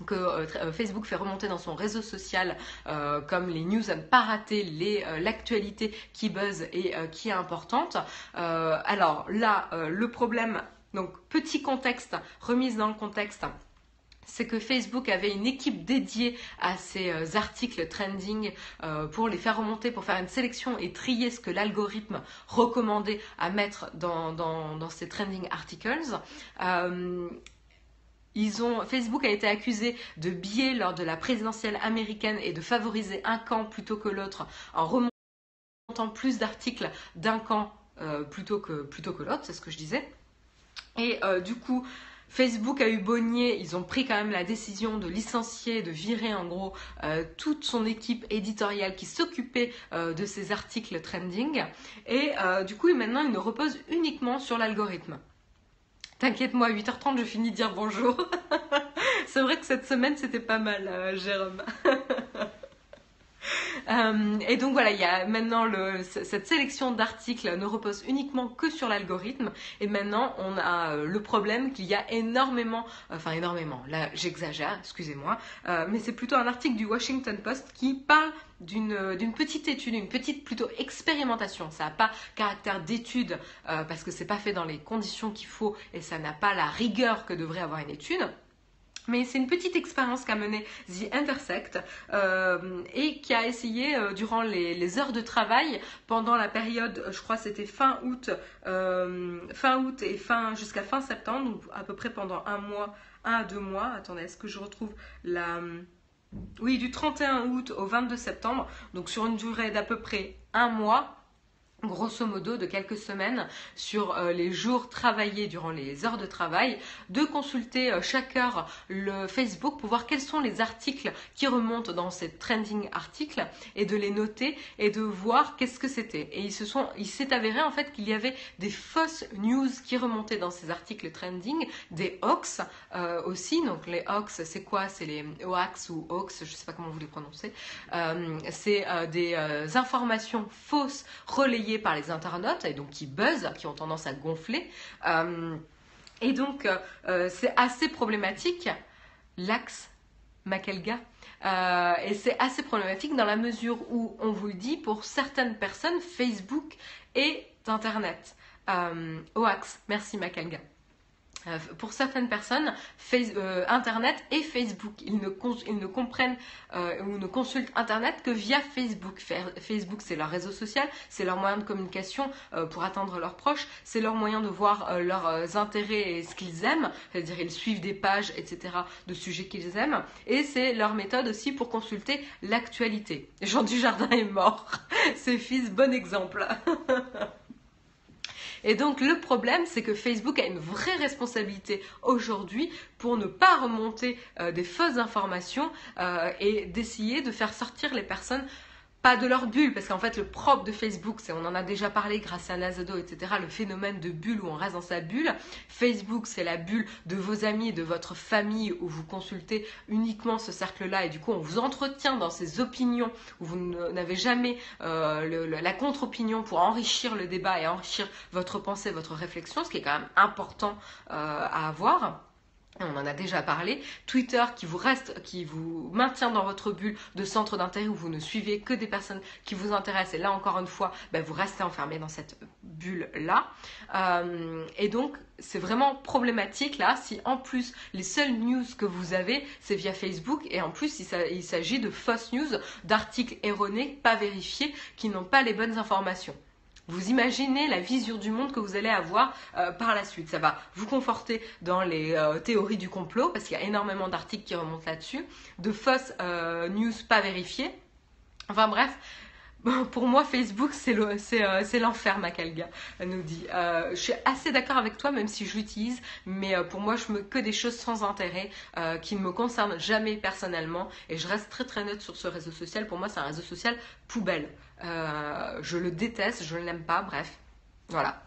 Speaker 1: que euh, Facebook fait remonter dans son réseau social comme les news à ne pas rater, l'actualité qui buzz et qui est importante. alors là, le problème, donc petit contexte, remise dans le contexte c'est que Facebook avait une équipe dédiée à ces euh, articles trending euh, pour les faire remonter, pour faire une sélection et trier ce que l'algorithme recommandait à mettre dans, ces trending articles. Euh, Facebook a été accusé de biais lors de la présidentielle américaine et de favoriser un camp plutôt que l'autre en remontant plus d'articles d'un camp plutôt que l'autre, c'est ce que je disais. Et du coup, Facebook a eu Bonnier, ils ont pris quand même la décision de licencier, de virer en gros euh, toute son équipe éditoriale qui s'occupait euh, de ces articles trending. Et euh, du coup, maintenant, ils ne reposent uniquement sur l'algorithme. T'inquiète-moi, à 8h30, je finis de dire bonjour. C'est vrai que cette semaine, c'était pas mal, Jérôme. Euh, et donc voilà, il y a maintenant cette sélection d'articles ne repose uniquement que sur l'algorithme. Et maintenant, on a euh, le problème qu'il y a énormément, enfin énormément, là j'exagère, excusez-moi, euh, mais c'est plutôt un article du Washington Post qui parle d'une petite étude, une petite plutôt expérimentation. Ça n'a pas caractère d'étude parce que c'est pas fait dans les conditions qu'il faut et ça n'a pas la rigueur que devrait avoir une étude. Mais c'est une petite expérience qu'a menée The Intersect euh, et qui a essayé euh, durant les, heures de travail pendant la période, je crois c'était fin août, euh, fin août et fin jusqu'à fin septembre, donc à peu près pendant un mois, un à deux mois. Attendez, est-ce que je retrouve la oui, du 31 août au 22 septembre, donc sur une durée d'à peu près un mois, grosso modo de quelques semaines sur euh, les jours travaillés durant les heures de travail, de consulter euh, chaque heure le Facebook pour voir quels sont les articles qui remontent dans ces trending articles et de les noter et de voir qu'est-ce que c'était. Et il se sont, il s'est avéré en fait qu'il y avait des fausses news qui remontaient dans ces articles trending, des hoax euh, aussi. Donc les hoax, c'est quoi? C'est les hoax ou hoax, je sais pas comment vous les prononcez. c'est des informations fausses relayées par les internautes et donc qui buzzent, qui ont tendance à gonfler. Euh, et donc, euh, c'est assez problématique, l'axe Makelga. Euh, et c'est assez problématique dans la mesure où, on vous le dit, pour certaines personnes, Facebook est Internet. Oax, merci Makelga. Euh, pour certaines personnes, euh, Internet et Facebook, ils ne, ils ne comprennent euh, ou ne consultent Internet que via Facebook. Facebook, c'est leur réseau social, c'est leur moyen de communication pour atteindre leurs proches, c'est leur moyen de voir leurs intérêts et ce qu'ils aiment, c'est-à-dire ils suivent des pages, etc., de sujets qu'ils aiment, et c'est leur méthode aussi pour consulter l'actualité. Jean Dujardin est mort, c'est fils, bon exemple. Et donc le problème, c'est que Facebook a une vraie responsabilité aujourd'hui pour ne pas remonter euh, des fausses informations euh, et d'essayer de faire sortir les personnes pas de leur bulle, parce qu'en fait le propre de Facebook, c'est, on en a déjà parlé grâce à Nazado, etc., le phénomène de bulle où on reste dans sa bulle. Facebook, c'est la bulle de vos amis, de votre famille, où vous consultez uniquement ce cercle-là, et du coup on vous entretient dans ces opinions, où vous n'avez jamais euh, la contre-opinion pour enrichir le débat et enrichir votre pensée, votre réflexion, ce qui est quand même important euh, à avoir on en a déjà parlé, Twitter qui vous reste, qui vous maintient dans votre bulle de centre d'intérêt où vous ne suivez que des personnes qui vous intéressent et là encore une fois, ben, vous restez enfermé dans cette bulle-là. Euh, et donc, c'est vraiment problématique là si en plus les seules news que vous avez, c'est via Facebook et en plus il s'agit de fausses news, d'articles erronés, pas vérifiés, qui n'ont pas les bonnes informations. Vous imaginez la vision du monde que vous allez avoir euh, par la suite. Ça va vous conforter dans les euh, théories du complot, parce qu'il y a énormément d'articles qui remontent là-dessus, de fausses euh, news pas vérifiées. Enfin bref, pour moi, Facebook, c'est le- l'enfer, Macalga, elle nous dit. Je suis assez d'accord avec toi, même si je l'utilise, mais pour moi, je me que des choses sans intérêt, qui ne me concernent jamais personnellement, et je reste très très neutre sur ce réseau social. Pour moi, c'est un réseau social poubelle. Euh, je le déteste, je ne l'aime pas, bref. Voilà.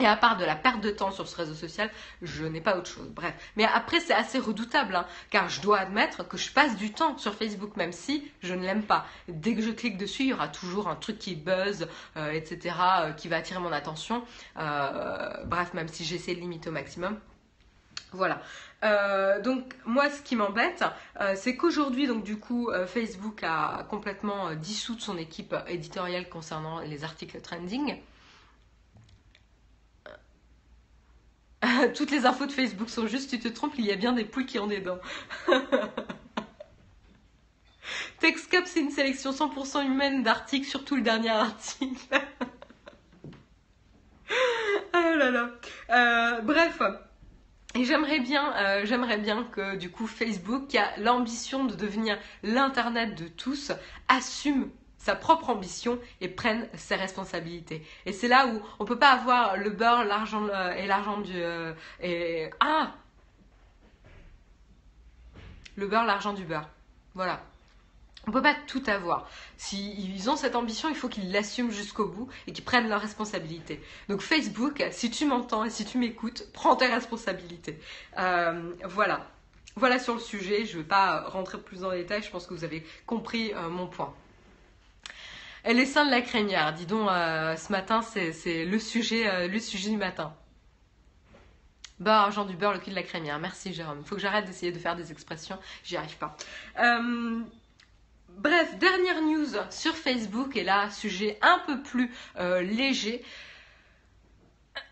Speaker 1: Et à part de la perte de temps sur ce réseau social, je n'ai pas autre chose. Bref. Mais après, c'est assez redoutable, hein, car je dois admettre que je passe du temps sur Facebook, même si je ne l'aime pas. Dès que je clique dessus, il y aura toujours un truc qui buzz, euh, etc., euh, qui va attirer mon attention. Bref, même si j'essaie de limiter au maximum. Voilà. Euh, donc moi, ce qui m'embête, euh, c'est qu'aujourd'hui, donc du coup, euh, Facebook a complètement dissous son équipe éditoriale concernant les articles trending. Toutes les infos de Facebook sont justes, tu te trompes, il y a bien des poules qui ont des dents. TextCup, c'est une sélection 100% humaine d'articles, surtout le dernier article. oh là là. Bref. Et j'aimerais bien, euh, j'aimerais bien que du coup Facebook, qui a l'ambition de devenir l'internet de tous, assume sa propre ambition et prenne ses responsabilités. Et c'est là où on peut pas avoir le beurre, l'argent euh, et l'argent du euh, et ah le beurre, l'argent du beurre. Voilà. On peut pas tout avoir. S'ils ont cette ambition, il faut qu'ils l'assument jusqu'au bout et qu'ils prennent leurs responsabilités. Donc Facebook, si tu m'entends et si tu m'écoutes, prends tes responsabilités. Euh, voilà. Voilà sur le sujet. Je ne vais pas rentrer plus en détail. Je pense que vous avez compris euh, mon point. Et les seins de la crémière. Dis donc, euh, ce matin, c'est le sujet, du matin. Beurre, argent du beurre, le cul de la crémière. Merci Jérôme. Il faut que j'arrête d'essayer de faire des expressions. J'y arrive pas. Bref, dernière news sur Facebook, et là, sujet un peu plus euh, léger.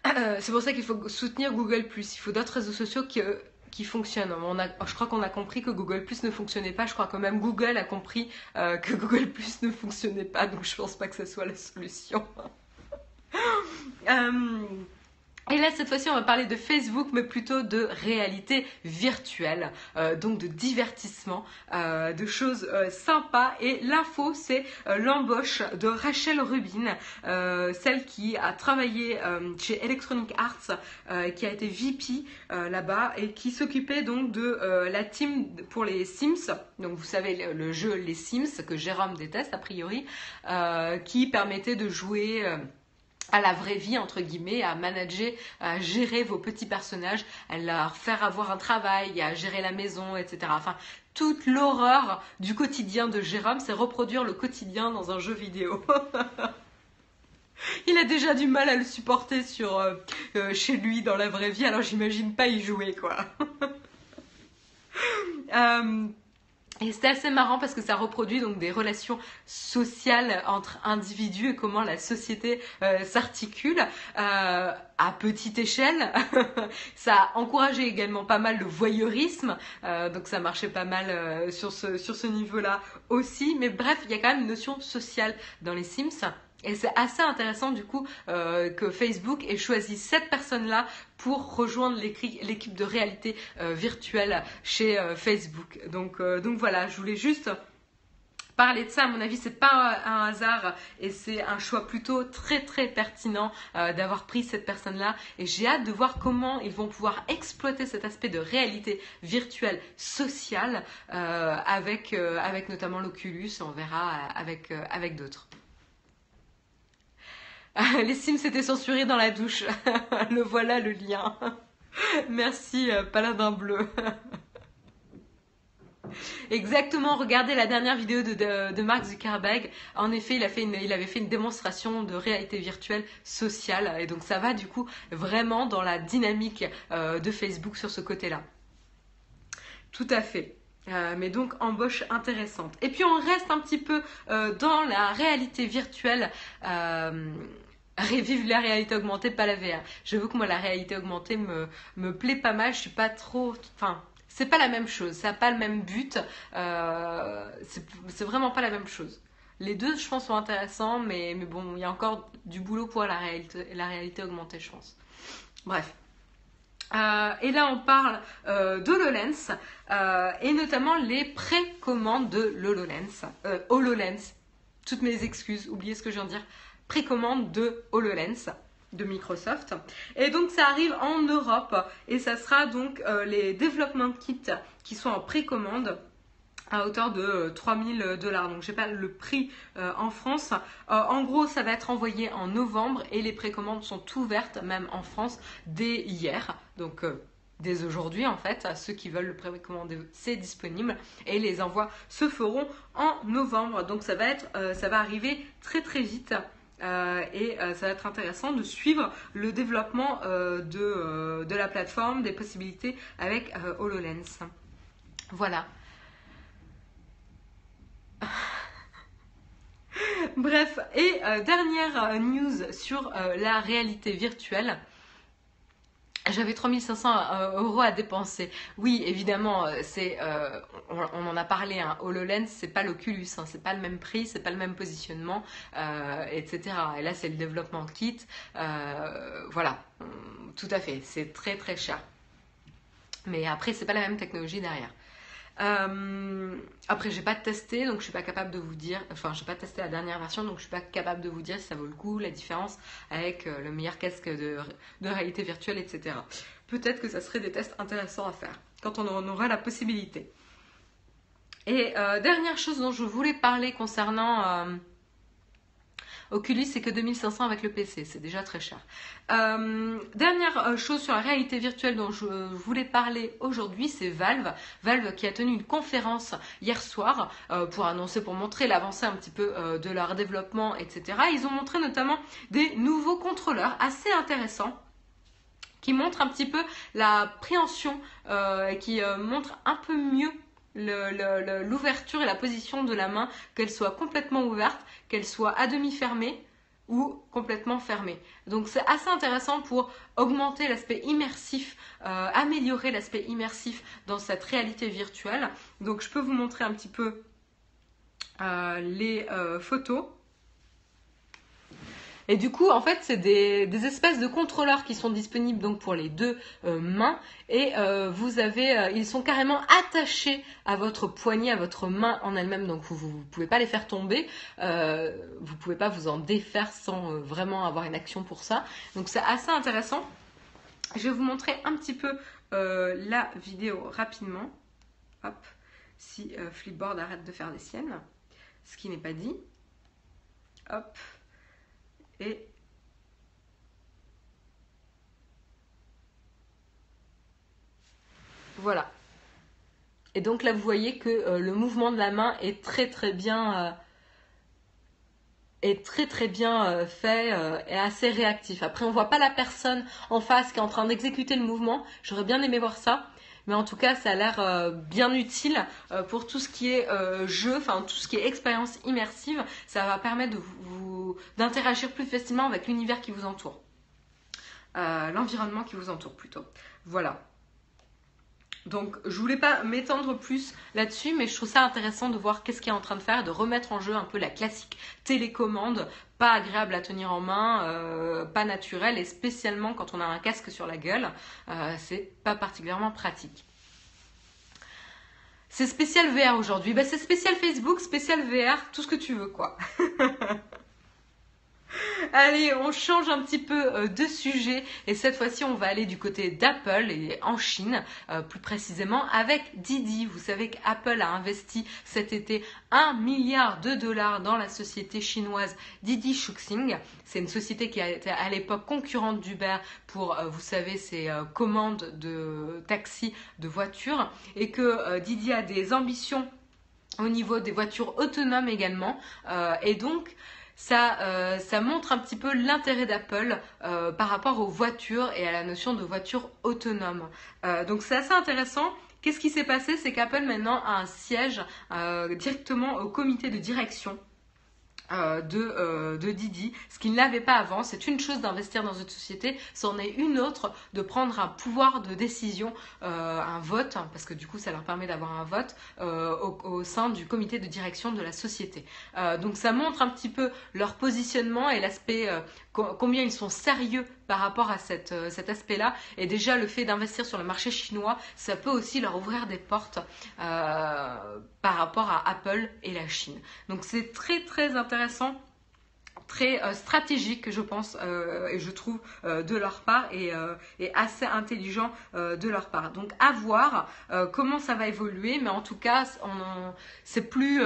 Speaker 1: Euh, c'est pour ça qu'il faut soutenir Google ⁇ Il faut d'autres réseaux sociaux qui, fonctionnent. Je crois qu'on a compris que Google ⁇ ne fonctionnait pas. Je crois que même Google a compris euh, que Google ⁇ ne fonctionnait pas. Donc je pense pas que ce soit la solution. Et là, cette fois-ci, on va parler de Facebook, mais plutôt de réalité virtuelle, euh, donc de divertissement, euh, de choses euh, sympas. Et l'info, c'est l'embauche de Rachel Rubin, celle qui a travaillé chez Electronic Arts, qui a été VP là-bas et qui s'occupait donc de la team pour les Sims. Donc, vous savez, le, jeu Les Sims, que Jérôme déteste a priori, qui permettait de jouer. À la vraie vie, entre guillemets, à manager, à gérer vos petits personnages, à leur faire avoir un travail, à gérer la maison, etc. Enfin, toute l'horreur du quotidien de Jérôme, c'est reproduire le quotidien dans un jeu vidéo. Il a déjà du mal à le supporter sur euh, euh, chez lui dans la vraie vie, alors j'imagine pas y jouer quoi. Euh, et c'était assez marrant parce que ça reproduit donc des relations sociales entre individus et comment la société euh, s'articule euh, à petite échelle. ça a encouragé également pas mal le voyeurisme, euh, donc ça marchait pas mal sur ce, sur ce niveau-là aussi. Mais bref, il y a quand même une notion sociale dans les Sims. Et c'est assez intéressant du coup euh, que Facebook ait choisi cette personne-là pour rejoindre l'équipe de réalité euh, virtuelle chez euh, Facebook. Donc, voilà, je voulais juste parler de ça. À mon avis, c'est pas un hasard et c'est un choix plutôt très très pertinent d'avoir pris cette personne-là. Et j'ai hâte de voir comment ils vont pouvoir exploiter cet aspect de réalité virtuelle sociale avec notamment l'Oculus. On verra avec d'autres. Les Sims étaient censurés dans la douche. le voilà le lien. Merci euh, Paladin Bleu. Exactement, regardez la dernière vidéo de, de, Mark Zuckerberg. En effet, il, a fait une, il avait fait une démonstration de réalité virtuelle sociale. Et donc ça va du coup vraiment dans la dynamique euh, de Facebook sur ce côté-là. Tout à fait. Euh, mais donc embauche intéressante. Et puis on reste un petit peu euh, dans la réalité virtuelle. Euh, Vive la réalité augmentée, pas la VR. Je veux que moi la réalité augmentée me, me plaît pas mal. Je suis pas trop. Enfin, c'est pas la même chose. Ça n'a pas le même but. Euh, c'est vraiment pas la même chose. Les deux, je pense, sont intéressants, mais, mais bon, il y a encore du boulot pour la réalité, la réalité augmentée, je pense. Bref. Euh, et là, on parle euh, d'HoloLens euh, et notamment les précommandes de l'HoloLens. HoloLens. toutes mes excuses, oubliez ce que je viens de dire, précommande de HoloLens de Microsoft. Et donc ça arrive en Europe et ça sera donc euh, les développement kits qui sont en précommande à hauteur de 3000 euh, dollars. Donc j'ai pas le prix euh, en France. en gros, ça va être envoyé en novembre et les précommandes sont ouvertes même en France dès hier. Donc dès aujourd'hui en fait, ceux qui veulent le précommander, c'est disponible et les envois se feront en novembre. Donc ça va être ça va arriver très très vite. Euh, et euh, ça va être intéressant de suivre le développement euh, de, la plateforme, des possibilités avec HoloLens. Voilà. Bref, et dernière news sur la réalité virtuelle. J'avais 3500 euh, euros à dépenser. Oui, évidemment, euh, euh, on, en a parlé, hein, HoloLens, c'est pas l'Oculus, hein, c'est pas le même prix, c'est pas le même positionnement, etc. Et là, c'est le développement kit. voilà, tout à fait, c'est très très cher. Mais après, c'est pas la même technologie derrière. Euh, après, j'ai pas testé, donc je suis pas capable de vous dire. Enfin, j'ai pas testé la dernière version, donc je suis pas capable de vous dire si ça vaut le coup, la différence avec euh, le meilleur casque de, réalité virtuelle, etc. Peut-être que ça serait des tests intéressants à faire quand on en aura la possibilité. Et euh, dernière chose dont je voulais parler concernant Oculus, c'est que 2500 avec le PC, c'est déjà très cher. Euh, dernière euh, chose sur la réalité virtuelle dont je voulais parler aujourd'hui, c'est Valve. Valve qui a tenu une conférence hier soir euh, pour annoncer, pour montrer l'avancée un petit peu de leur développement, etc. Ils ont montré notamment des nouveaux contrôleurs assez intéressants qui montrent un petit peu la préhension qui montrent un peu mieux l'ouverture et la position de la main, qu'elle soit complètement ouverte, qu'elle soit à demi fermée ou complètement fermée. Donc c'est assez intéressant pour augmenter l'aspect immersif, euh, améliorer l'aspect immersif dans cette réalité virtuelle. Donc je peux vous montrer un petit peu euh, les euh, photos. Et du coup, en fait, c'est des, espèces de contrôleurs qui sont disponibles donc pour les deux euh, mains. Et euh, vous avez, euh, ils sont carrément attachés à votre poignet, à votre main en elle-même. Donc vous ne pouvez pas les faire tomber. vous ne pouvez pas vous en défaire sans vraiment avoir une action pour ça. Donc c'est assez intéressant. Je vais vous montrer un petit peu la vidéo rapidement. Hop, si Flipboard arrête de faire des siennes, ce qui n'est pas dit. Hop. Voilà. Et donc là, vous voyez que euh, le mouvement de la main est très très bien, euh, est très très bien euh, fait et assez réactif. Après, on voit pas la personne en face qui est en train d'exécuter le mouvement. J'aurais bien aimé voir ça. Mais en tout cas, ça a l'air euh, bien utile euh, pour tout ce qui est euh, jeu, enfin tout ce qui est expérience immersive. Ça va permettre d'interagir plus facilement avec l'univers qui vous entoure. L'environnement qui vous entoure plutôt. Voilà. Donc je voulais pas m'étendre plus là-dessus, mais je trouve ça intéressant de voir qu'est-ce qu'il est en train de faire, de remettre en jeu un peu la classique télécommande, pas agréable à tenir en main, euh, pas naturel, et spécialement quand on a un casque sur la gueule, euh, c'est pas particulièrement pratique. C'est spécial VR aujourd'hui, bah, c'est spécial Facebook, spécial VR, tout ce que tu veux quoi. Allez, on change un petit peu euh, de sujet et cette fois-ci on va aller du côté d'Apple et en Chine, euh, plus précisément avec Didi. Vous savez qu'Apple a investi cet été 1 milliard de dollars dans la société chinoise Didi Shuxing. C'est une société qui a été à l'époque concurrente d'Uber pour, euh, vous savez, ses commandes de taxi, de voitures et que Didi a des ambitions au niveau des voitures autonomes également. et donc, euh, ça, montre un petit peu l'intérêt d'Apple euh, par rapport aux voitures et à la notion de voiture autonome. Euh, donc c'est assez intéressant. Qu'est-ce qui s'est passé? C'est qu'Apple maintenant a un siège directement au comité de direction euh, de, euh, de, Didi, ce qu'il n'avait pas avant. C'est une chose d'investir dans une société, c'en est une autre de prendre un pouvoir de décision, euh, un vote, hein, parce que du coup ça leur permet d'avoir un vote au, sein du comité de direction de la société. donc ça montre un petit peu leur positionnement et l'aspect, combien ils sont sérieux par rapport à cette, cet aspect-là. Et déjà le fait d'investir sur le marché chinois, ça peut aussi leur ouvrir des portes par rapport à Apple et la Chine. Donc c'est très très intéressant très euh, stratégique, je pense, euh, et je trouve euh, de leur part et, assez intelligent de leur part. Donc à voir comment ça va évoluer, mais en tout cas, c'est plus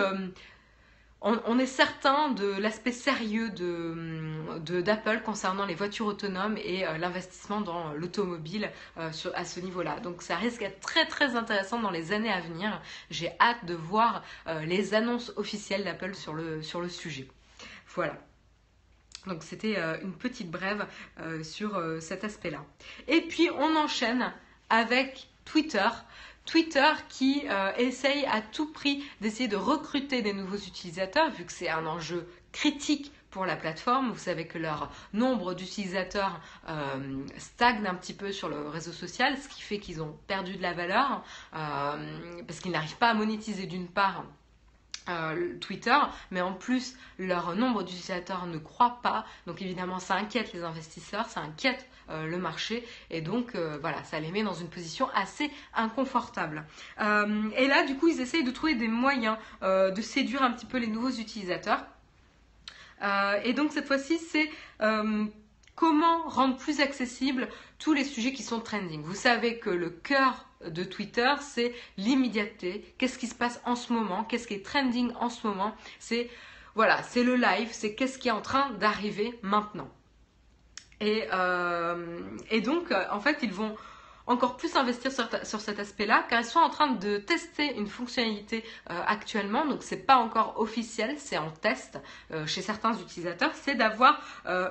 Speaker 1: on, est certain de l'aspect sérieux d'Apple concernant les voitures autonomes et l'investissement dans l'automobile à ce niveau-là. Donc ça risque d'être très très intéressant dans les années à venir. J'ai hâte de voir les annonces officielles d'Apple sur le, sur le sujet. Voilà. Donc c'était euh, une petite brève euh, sur euh, cet aspect-là. Et puis on enchaîne avec Twitter. Twitter qui essaye à tout prix d'essayer de recruter des nouveaux utilisateurs, vu que c'est un enjeu critique pour la plateforme. Vous savez que leur nombre d'utilisateurs stagne un petit peu sur le réseau social, ce qui fait qu'ils ont perdu de la valeur, parce qu'ils n'arrivent pas à monétiser d'une part euh, Twitter, mais en plus leur nombre d'utilisateurs ne croît pas, donc évidemment ça inquiète les investisseurs, ça inquiète euh, le marché, et donc euh, voilà, ça les met dans une position assez inconfortable. et là, du coup, ils essayent de trouver des moyens de séduire un petit peu les nouveaux utilisateurs. et donc cette fois-ci, c'est comment rendre plus accessibles tous les sujets qui sont trending. Vous savez que le cœur de Twitter, c'est l'immédiateté. Qu'est-ce qui se passe en ce moment? Qu'est-ce qui est trending en ce moment? C'est voilà, c'est le live, c'est qu'est-ce qui est en train d'arriver maintenant. Et, euh, donc, en fait, ils vont encore plus investir sur, cet aspect-là, car ils sont en train de tester une fonctionnalité euh, actuellement, donc c'est pas encore officiel, c'est en test euh, chez certains utilisateurs, c'est d'avoir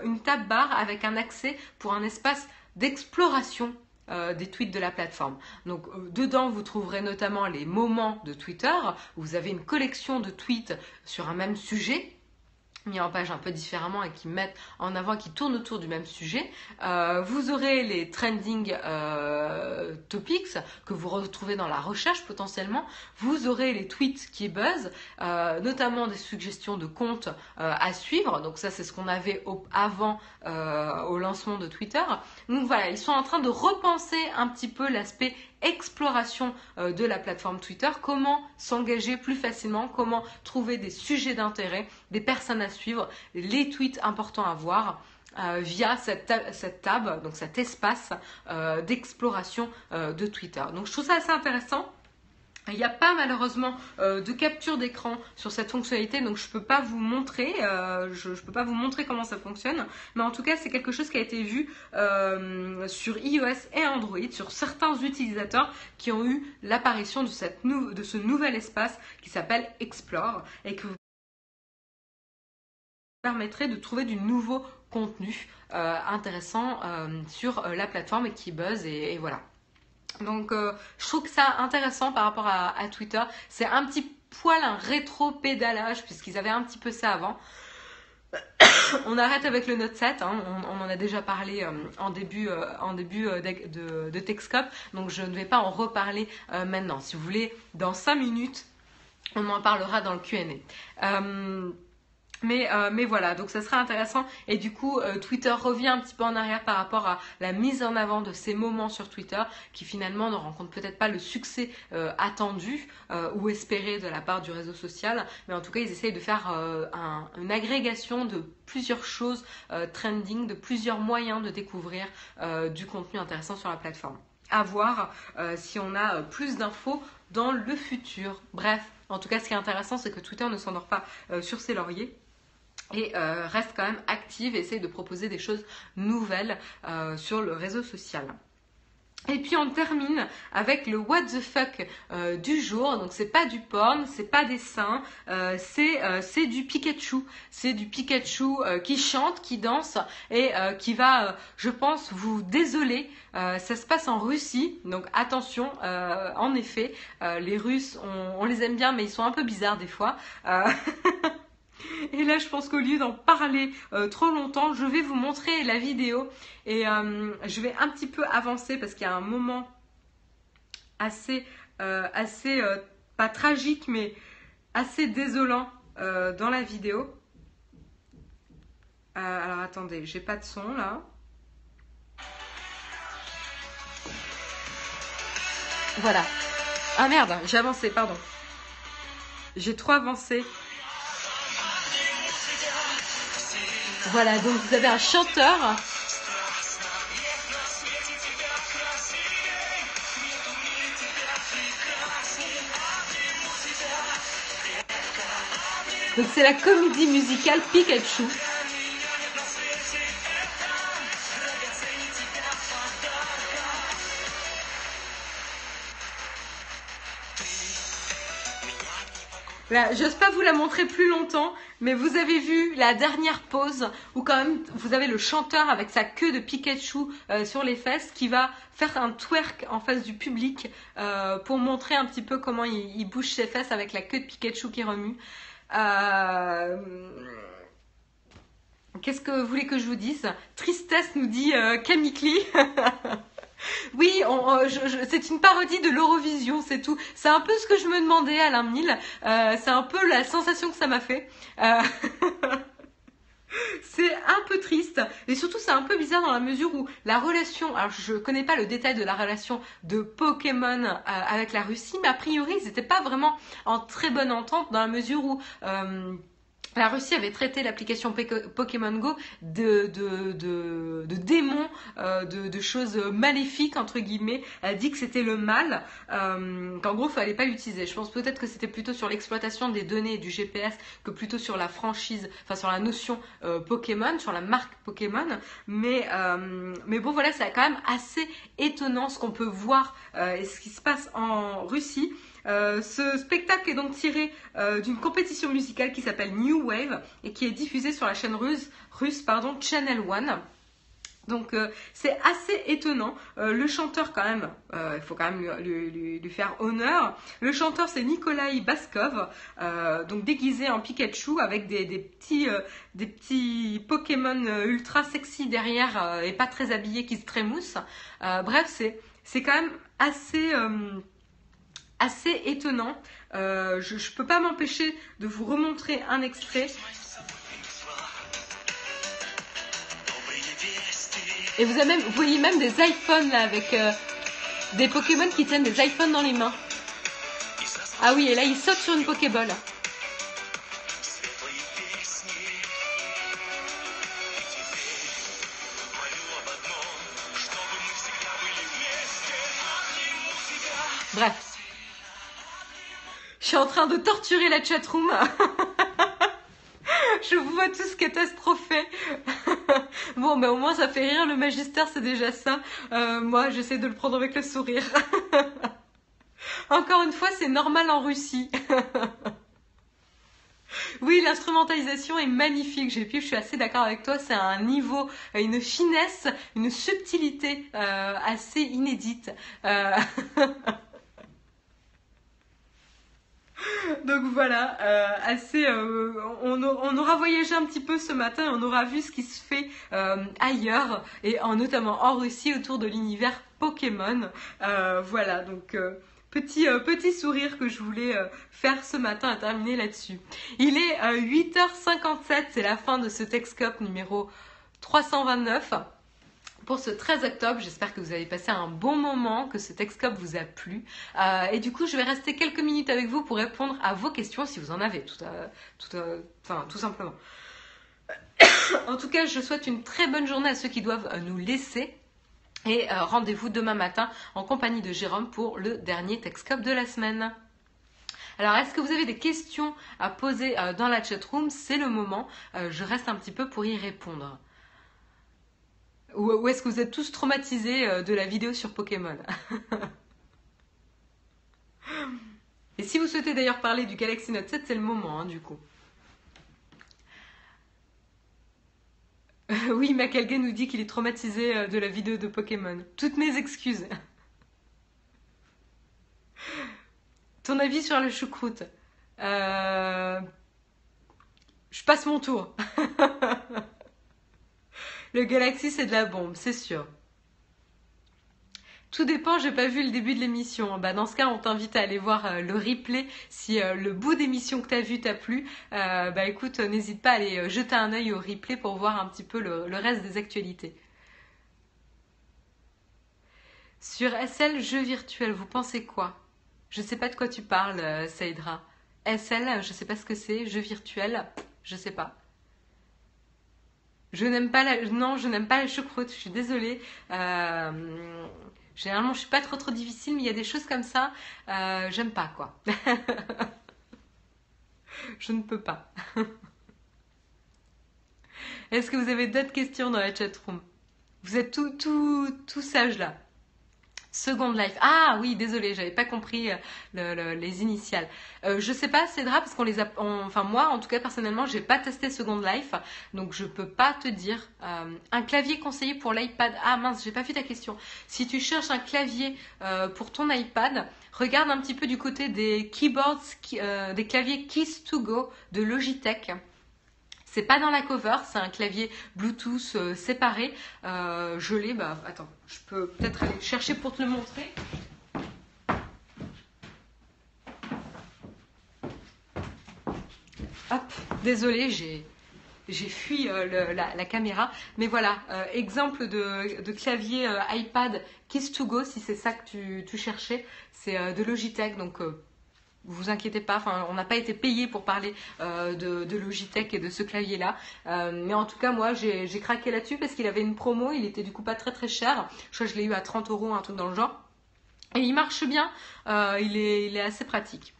Speaker 1: une tab bar avec un accès pour un espace d'exploration euh, des tweets de la plateforme. Donc euh, dedans, vous trouverez notamment les moments de Twitter. Vous avez une collection de tweets sur un même sujet mis en page un peu différemment et qui mettent en avant, qui tournent autour du même sujet. Euh, vous aurez les trending euh, topics que vous retrouvez dans la recherche potentiellement. Vous aurez les tweets qui buzzent, euh, notamment des suggestions de comptes à suivre. Donc ça, c'est ce qu'on avait avant au lancement de Twitter. Donc voilà, ils sont en train de repenser un petit peu l'aspect exploration euh, de la plateforme Twitter, comment s'engager plus facilement, comment trouver des sujets d'intérêt, des personnes à suivre, les tweets importants à voir. Euh, via cette, cette table, donc cet espace euh, d'exploration de Twitter. Donc je trouve ça assez intéressant. Il n'y a pas malheureusement euh, de capture d'écran sur cette fonctionnalité, donc je ne peux pas vous montrer, euh, je, peux pas vous montrer comment ça fonctionne, mais en tout cas c'est quelque chose qui a été vu euh, sur iOS et Android, sur certains utilisateurs qui ont eu l'apparition de, ce nouvel espace qui s'appelle Explore et que vous permettrait de trouver du nouveau contenu intéressant sur la plateforme et qui buzz et voilà. Donc euh, je trouve ça intéressant par rapport à, Twitter. C'est un petit poil un rétro-pédalage puisqu'ils avaient un petit peu ça avant. on arrête avec le Note 7, hein. on, en a déjà parlé euh, en début, euh, en début de, de, Techscope, donc je ne vais pas en reparler maintenant. Si vous voulez, dans 5 minutes, on en parlera dans le QA. Euh, mais, voilà, donc ça serait intéressant. Et du coup, euh, Twitter revient un petit peu en arrière par rapport à la mise en avant de ces moments sur Twitter qui finalement ne rencontrent peut-être pas le succès euh, attendu ou espéré de la part du réseau social. Mais en tout cas, ils essayent de faire une agrégation de plusieurs choses trending, de plusieurs moyens de découvrir du contenu intéressant sur la plateforme. À voir si on a plus d'infos dans le futur. Bref, en tout cas, ce qui est intéressant, c'est que Twitter ne s'endort pas sur ses lauriers et euh, reste quand même active et essaye de proposer des choses nouvelles euh, sur le réseau social. Et puis on termine avec le what the fuck euh, du jour. Donc c'est pas du porn, c'est pas des seins, c'est du Pikachu. C'est du Pikachu qui chante, qui danse et qui va, je pense, vous désoler. ça se passe en Russie, donc attention. en effet, les Russes, on, on, les aime bien, mais ils sont un peu bizarres des fois. Et là, je pense qu'au lieu d'en parler euh, trop longtemps, je vais vous montrer la vidéo et euh, je vais un petit peu avancer parce qu'il y a un moment assez, euh, assez pas tragique, mais assez désolant dans la vidéo. alors attendez, j'ai pas de son là. Voilà. Ah merde, j'ai avancé, pardon. j'ai trop avancé. Voilà, donc vous avez un chanteur. Donc c'est la comédie musicale Pikachu. J'ose pas vous la montrer plus longtemps, mais vous avez vu la dernière pause où quand même vous avez le chanteur avec sa queue de Pikachu euh, sur les fesses qui va faire un twerk en face du public euh, pour montrer un petit peu comment il, bouge ses fesses avec la queue de Pikachu qui remue. Euh... Qu'est-ce que vous voulez que je vous dise? Tristesse nous dit Oui, c'est une parodie de l'Eurovision, c'est tout. C'est un peu ce que je me demandais, Alain Mille. Euh, c'est un peu la sensation que ça m'a fait. Euh, c'est un peu triste et surtout c'est un peu bizarre dans la mesure où la relation, alors je connais pas le détail de la relation de Pokémon euh, avec la Russie, mais a priori ils n'étaient pas vraiment en très bonne entente dans la mesure où la Russie avait traité l'application Pokémon Go de, de, de, démons, euh, de, choses maléfiques, entre guillemets. Elle a dit que c'était le mal, euh, qu'en gros, il fallait pas l'utiliser. Je pense peut-être que c'était plutôt sur l'exploitation des données du GPS que plutôt sur la franchise, enfin sur la notion euh, Pokémon, sur la marque Pokémon. Mais, mais bon, voilà, c'est quand même assez étonnant ce qu'on peut voir et ce qui se passe en Russie. Euh, ce spectacle est donc tiré euh, d'une compétition musicale qui s'appelle New Wave et qui est diffusée sur la chaîne russe, Channel One. Donc euh, c'est assez étonnant. Le chanteur quand même, il faut quand même lui, faire honneur. Le chanteur c'est Nikolai Baskov, donc déguisé en Pikachu avec des, petits, des petits Pokémon ultra sexy derrière et pas très habillés qui se trémoussent. bref, c'est quand même assez assez étonnant. Euh, je ne peux pas m'empêcher de vous remontrer un extrait. Et vous, avez même, vous voyez même des iPhones là, avec euh, des Pokémon qui tiennent des iPhones dans les mains. Ah oui, et là il saute sur une Pokéball. Bref, je suis en train de torturer la chatroom. je vous vois tous catastrophés. bon, mais au moins ça fait rire le magistère, c'est déjà ça. Euh, moi, j'essaie de le prendre avec le sourire. Encore une fois, c'est normal en Russie. Oui, l'instrumentalisation est magnifique. J'ai je suis assez d'accord avec toi. C'est un niveau, une finesse, une subtilité euh, assez inédite. Euh... Donc voilà, euh, assez. Euh, on, aura voyagé un petit peu ce matin, on aura vu ce qui se fait euh, ailleurs et en, notamment en Russie autour de l'univers Pokémon. Voilà, donc petit petit sourire que je voulais faire ce matin à terminer là-dessus. Il est 8h57, c'est la fin de ce Texcop numéro 329 pour ce 13 octobre. J'espère que vous avez passé un bon moment, que ce Texcop vous a plu. Euh, et du coup, je vais rester quelques minutes avec vous pour répondre à vos questions si vous en avez, tout, euh, tout, euh, enfin, tout simplement. en tout cas, je souhaite une très bonne journée à ceux qui doivent nous laisser. Et rendez-vous demain matin en compagnie de Jérôme pour le dernier Texcop de la semaine. Alors, est-ce que vous avez des questions à poser dans la chatroom C'est le moment. je reste un petit peu pour y répondre. Ou, est-ce que vous êtes tous traumatisés euh, de la vidéo sur Pokémon Et si vous souhaitez d'ailleurs parler du Galaxy Note 7, c'est le moment, hein, du coup. oui, Macalga nous dit qu'il est traumatisé euh, de la vidéo de Pokémon. Toutes mes excuses. Ton avis sur le choucroute euh... Je passe mon tour. Le Galaxy, c'est de la bombe, c'est sûr. Tout dépend, j'ai pas vu le début de l'émission. Bah, dans ce cas, on t'invite à aller voir euh, le replay si euh, le bout d'émission que tu as vu t'a plu. Euh, bah écoute, n'hésite pas à aller jeter un œil au replay pour voir un petit peu le, reste des actualités. Sur SL Jeux virtuels, vous pensez quoi? Je sais pas de quoi tu parles, Saïdra. SL, je sais pas ce que c'est. Jeu virtuel, je sais pas. Je n'aime pas la... Non, je n'aime pas la choucroute, je suis désolée. Euh, généralement, je suis pas trop trop difficile, mais il y a des choses comme ça, euh, j'aime pas quoi. je ne peux pas. Est-ce que vous avez d'autres questions dans la chatroom? Vous êtes tout, tout, tout sage là. Second Life. Ah oui, désolé, j'avais pas compris euh, les initiales. Euh, je sais pas, Cédra, parce qu'on les a. enfin, moi, en tout cas, personnellement, j'ai pas testé Second Life, donc je peux pas te dire. Euh, un clavier conseillé pour l'iPad. Ah mince, j'ai pas vu ta question. Si tu cherches un clavier pour ton iPad, regarde un petit peu du côté des keyboards, des claviers Keys to Go de Logitech. C'est pas dans la cover, c'est un clavier Bluetooth euh, séparé. Euh, je l'ai, bah attends, je peux peut-être aller chercher pour te le montrer. Hop, désolé, j'ai fui euh, la, caméra. Mais voilà, exemple de, clavier iPad Kiss to Go, si c'est ça que tu, tu cherchais. C'est de Logitech, donc vous inquiétez pas, on n'a pas été payé pour parler euh, de, Logitech et de ce clavier-là. Euh, mais en tout cas, moi, j'ai craqué là-dessus parce qu'il avait une promo, il était du coup pas très très cher. Je crois que je l'ai eu à 30 euros, un truc dans le genre. Et il marche bien, euh, il, est, assez pratique.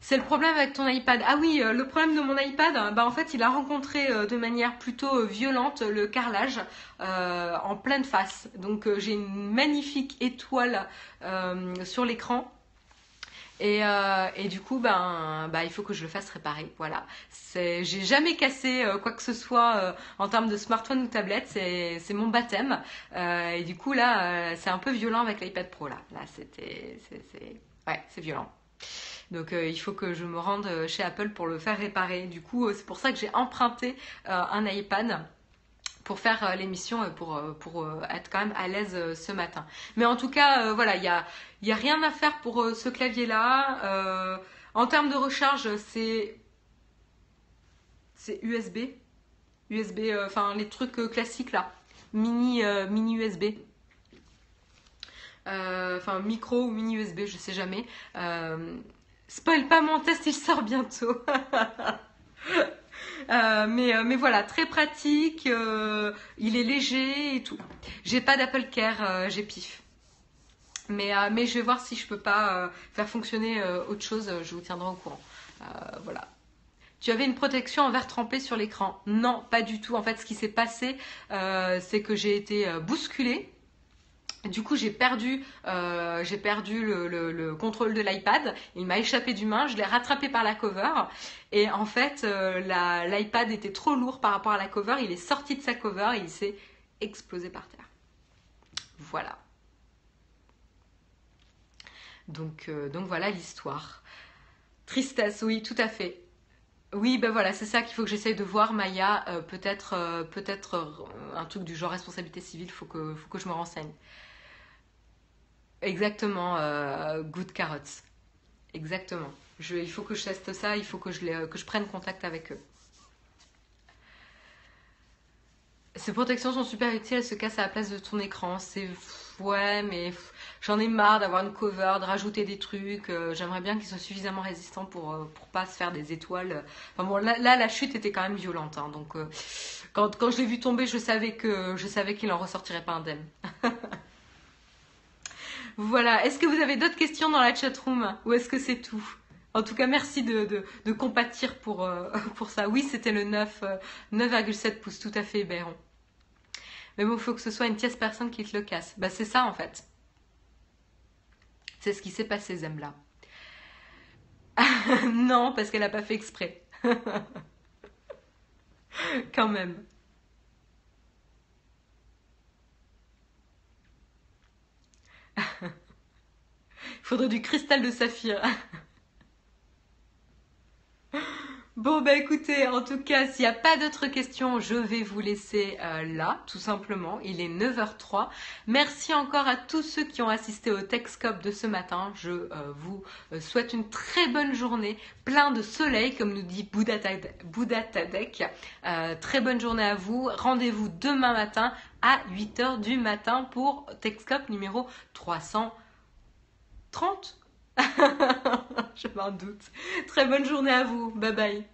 Speaker 1: C'est le problème avec ton iPad. Ah oui, le problème de mon iPad, bah en fait, il a rencontré de manière plutôt violente le carrelage en pleine face. Donc j'ai une magnifique étoile sur l'écran euh, et, du coup, ben, bah, il faut que je le fasse réparer. Voilà. J'ai jamais cassé euh, quoi que ce soit euh, en termes de smartphone ou tablette. C'est mon baptême. et du coup, là, c'est un peu violent avec l'iPad Pro. Là, là c'était. Ouais, c'est violent. Donc il faut que je me rende chez Apple pour le faire réparer. Du coup, c'est pour ça que j'ai emprunté un iPad pour faire l'émission, euh, pour être quand même à l'aise ce matin. Mais en tout cas, voilà, il n'y a, y a rien à faire pour ce clavier-là. en termes de recharge, c'est USB. USB, enfin les trucs classiques là. Mini, USB. Enfin micro ou mini USB, je sais jamais. spoil pas mon test, il sort bientôt. Euh, mais, euh, voilà, très pratique, euh, il est léger et tout. J'ai pas d'Apple Care, j'ai pif. Mais, mais je vais voir si je peux pas faire fonctionner autre chose, je vous tiendrai au courant. voilà. Tu avais une protection en verre trempé sur l'écran Non, pas du tout. En fait, ce qui s'est passé, c'est que j'ai été bousculée du coup, j'ai perdu, euh, j'ai perdu le, contrôle de l'iPad. Il m'a échappé du main. Je l'ai rattrapé par la cover. Et en fait, euh, l'iPad était trop lourd par rapport à la cover. Il est sorti de sa cover et il s'est explosé par terre. Voilà. Donc, euh, donc voilà l'histoire. Tristesse, oui, tout à fait. Oui, ben voilà, c'est ça qu'il faut que j'essaye de voir, Maya. peut-être, peut-être un truc du genre responsabilité civile. Faut que, faut que je me renseigne. Exactement, euh, Good Carrots. Exactement. Il faut que je teste ça, il faut que je, que je prenne contact avec eux. Ces protections sont super utiles, elles se cassent à la place de ton écran. C'est ouais, mais j'en ai marre d'avoir une cover, de rajouter des trucs. Euh, j'aimerais bien qu'ils soient suffisamment résistants pour euh, pour pas se faire des étoiles. Enfin bon, là, la chute était quand même violente, hein, donc quand, quand je l'ai vu tomber, je savais que je savais qu'il en ressortirait pas indemne. Voilà. Est-ce que vous avez d'autres questions dans la chatroom? Ou est-ce que c'est tout? En tout cas, merci de, de, compatir pour, euh, ça. Oui, c'était le 9, 9,7 euh, pouces, tout à fait, Béron. Mais bon, il faut que ce soit une tierce personne qui te le casse. Bah, c'est ça en fait. C'est ce qui s'est passé, Zemla. non, parce qu'elle n'a pas fait exprès. Quand même. Il faudrait du cristal de saphir. Bon bah écoutez, en tout cas, s'il n'y a pas d'autres questions, je vais vous laisser euh, là, tout simplement. Il est 9h03. Merci encore à tous ceux qui ont assisté au Techscope de ce matin. Je euh, vous euh, souhaite une très bonne journée, plein de soleil, comme nous dit Bouddha Tadek. très bonne journée à vous. Rendez-vous demain matin à 8h du matin pour Techscope numéro 330. Je m'en doute. Très bonne journée à vous. Bye bye.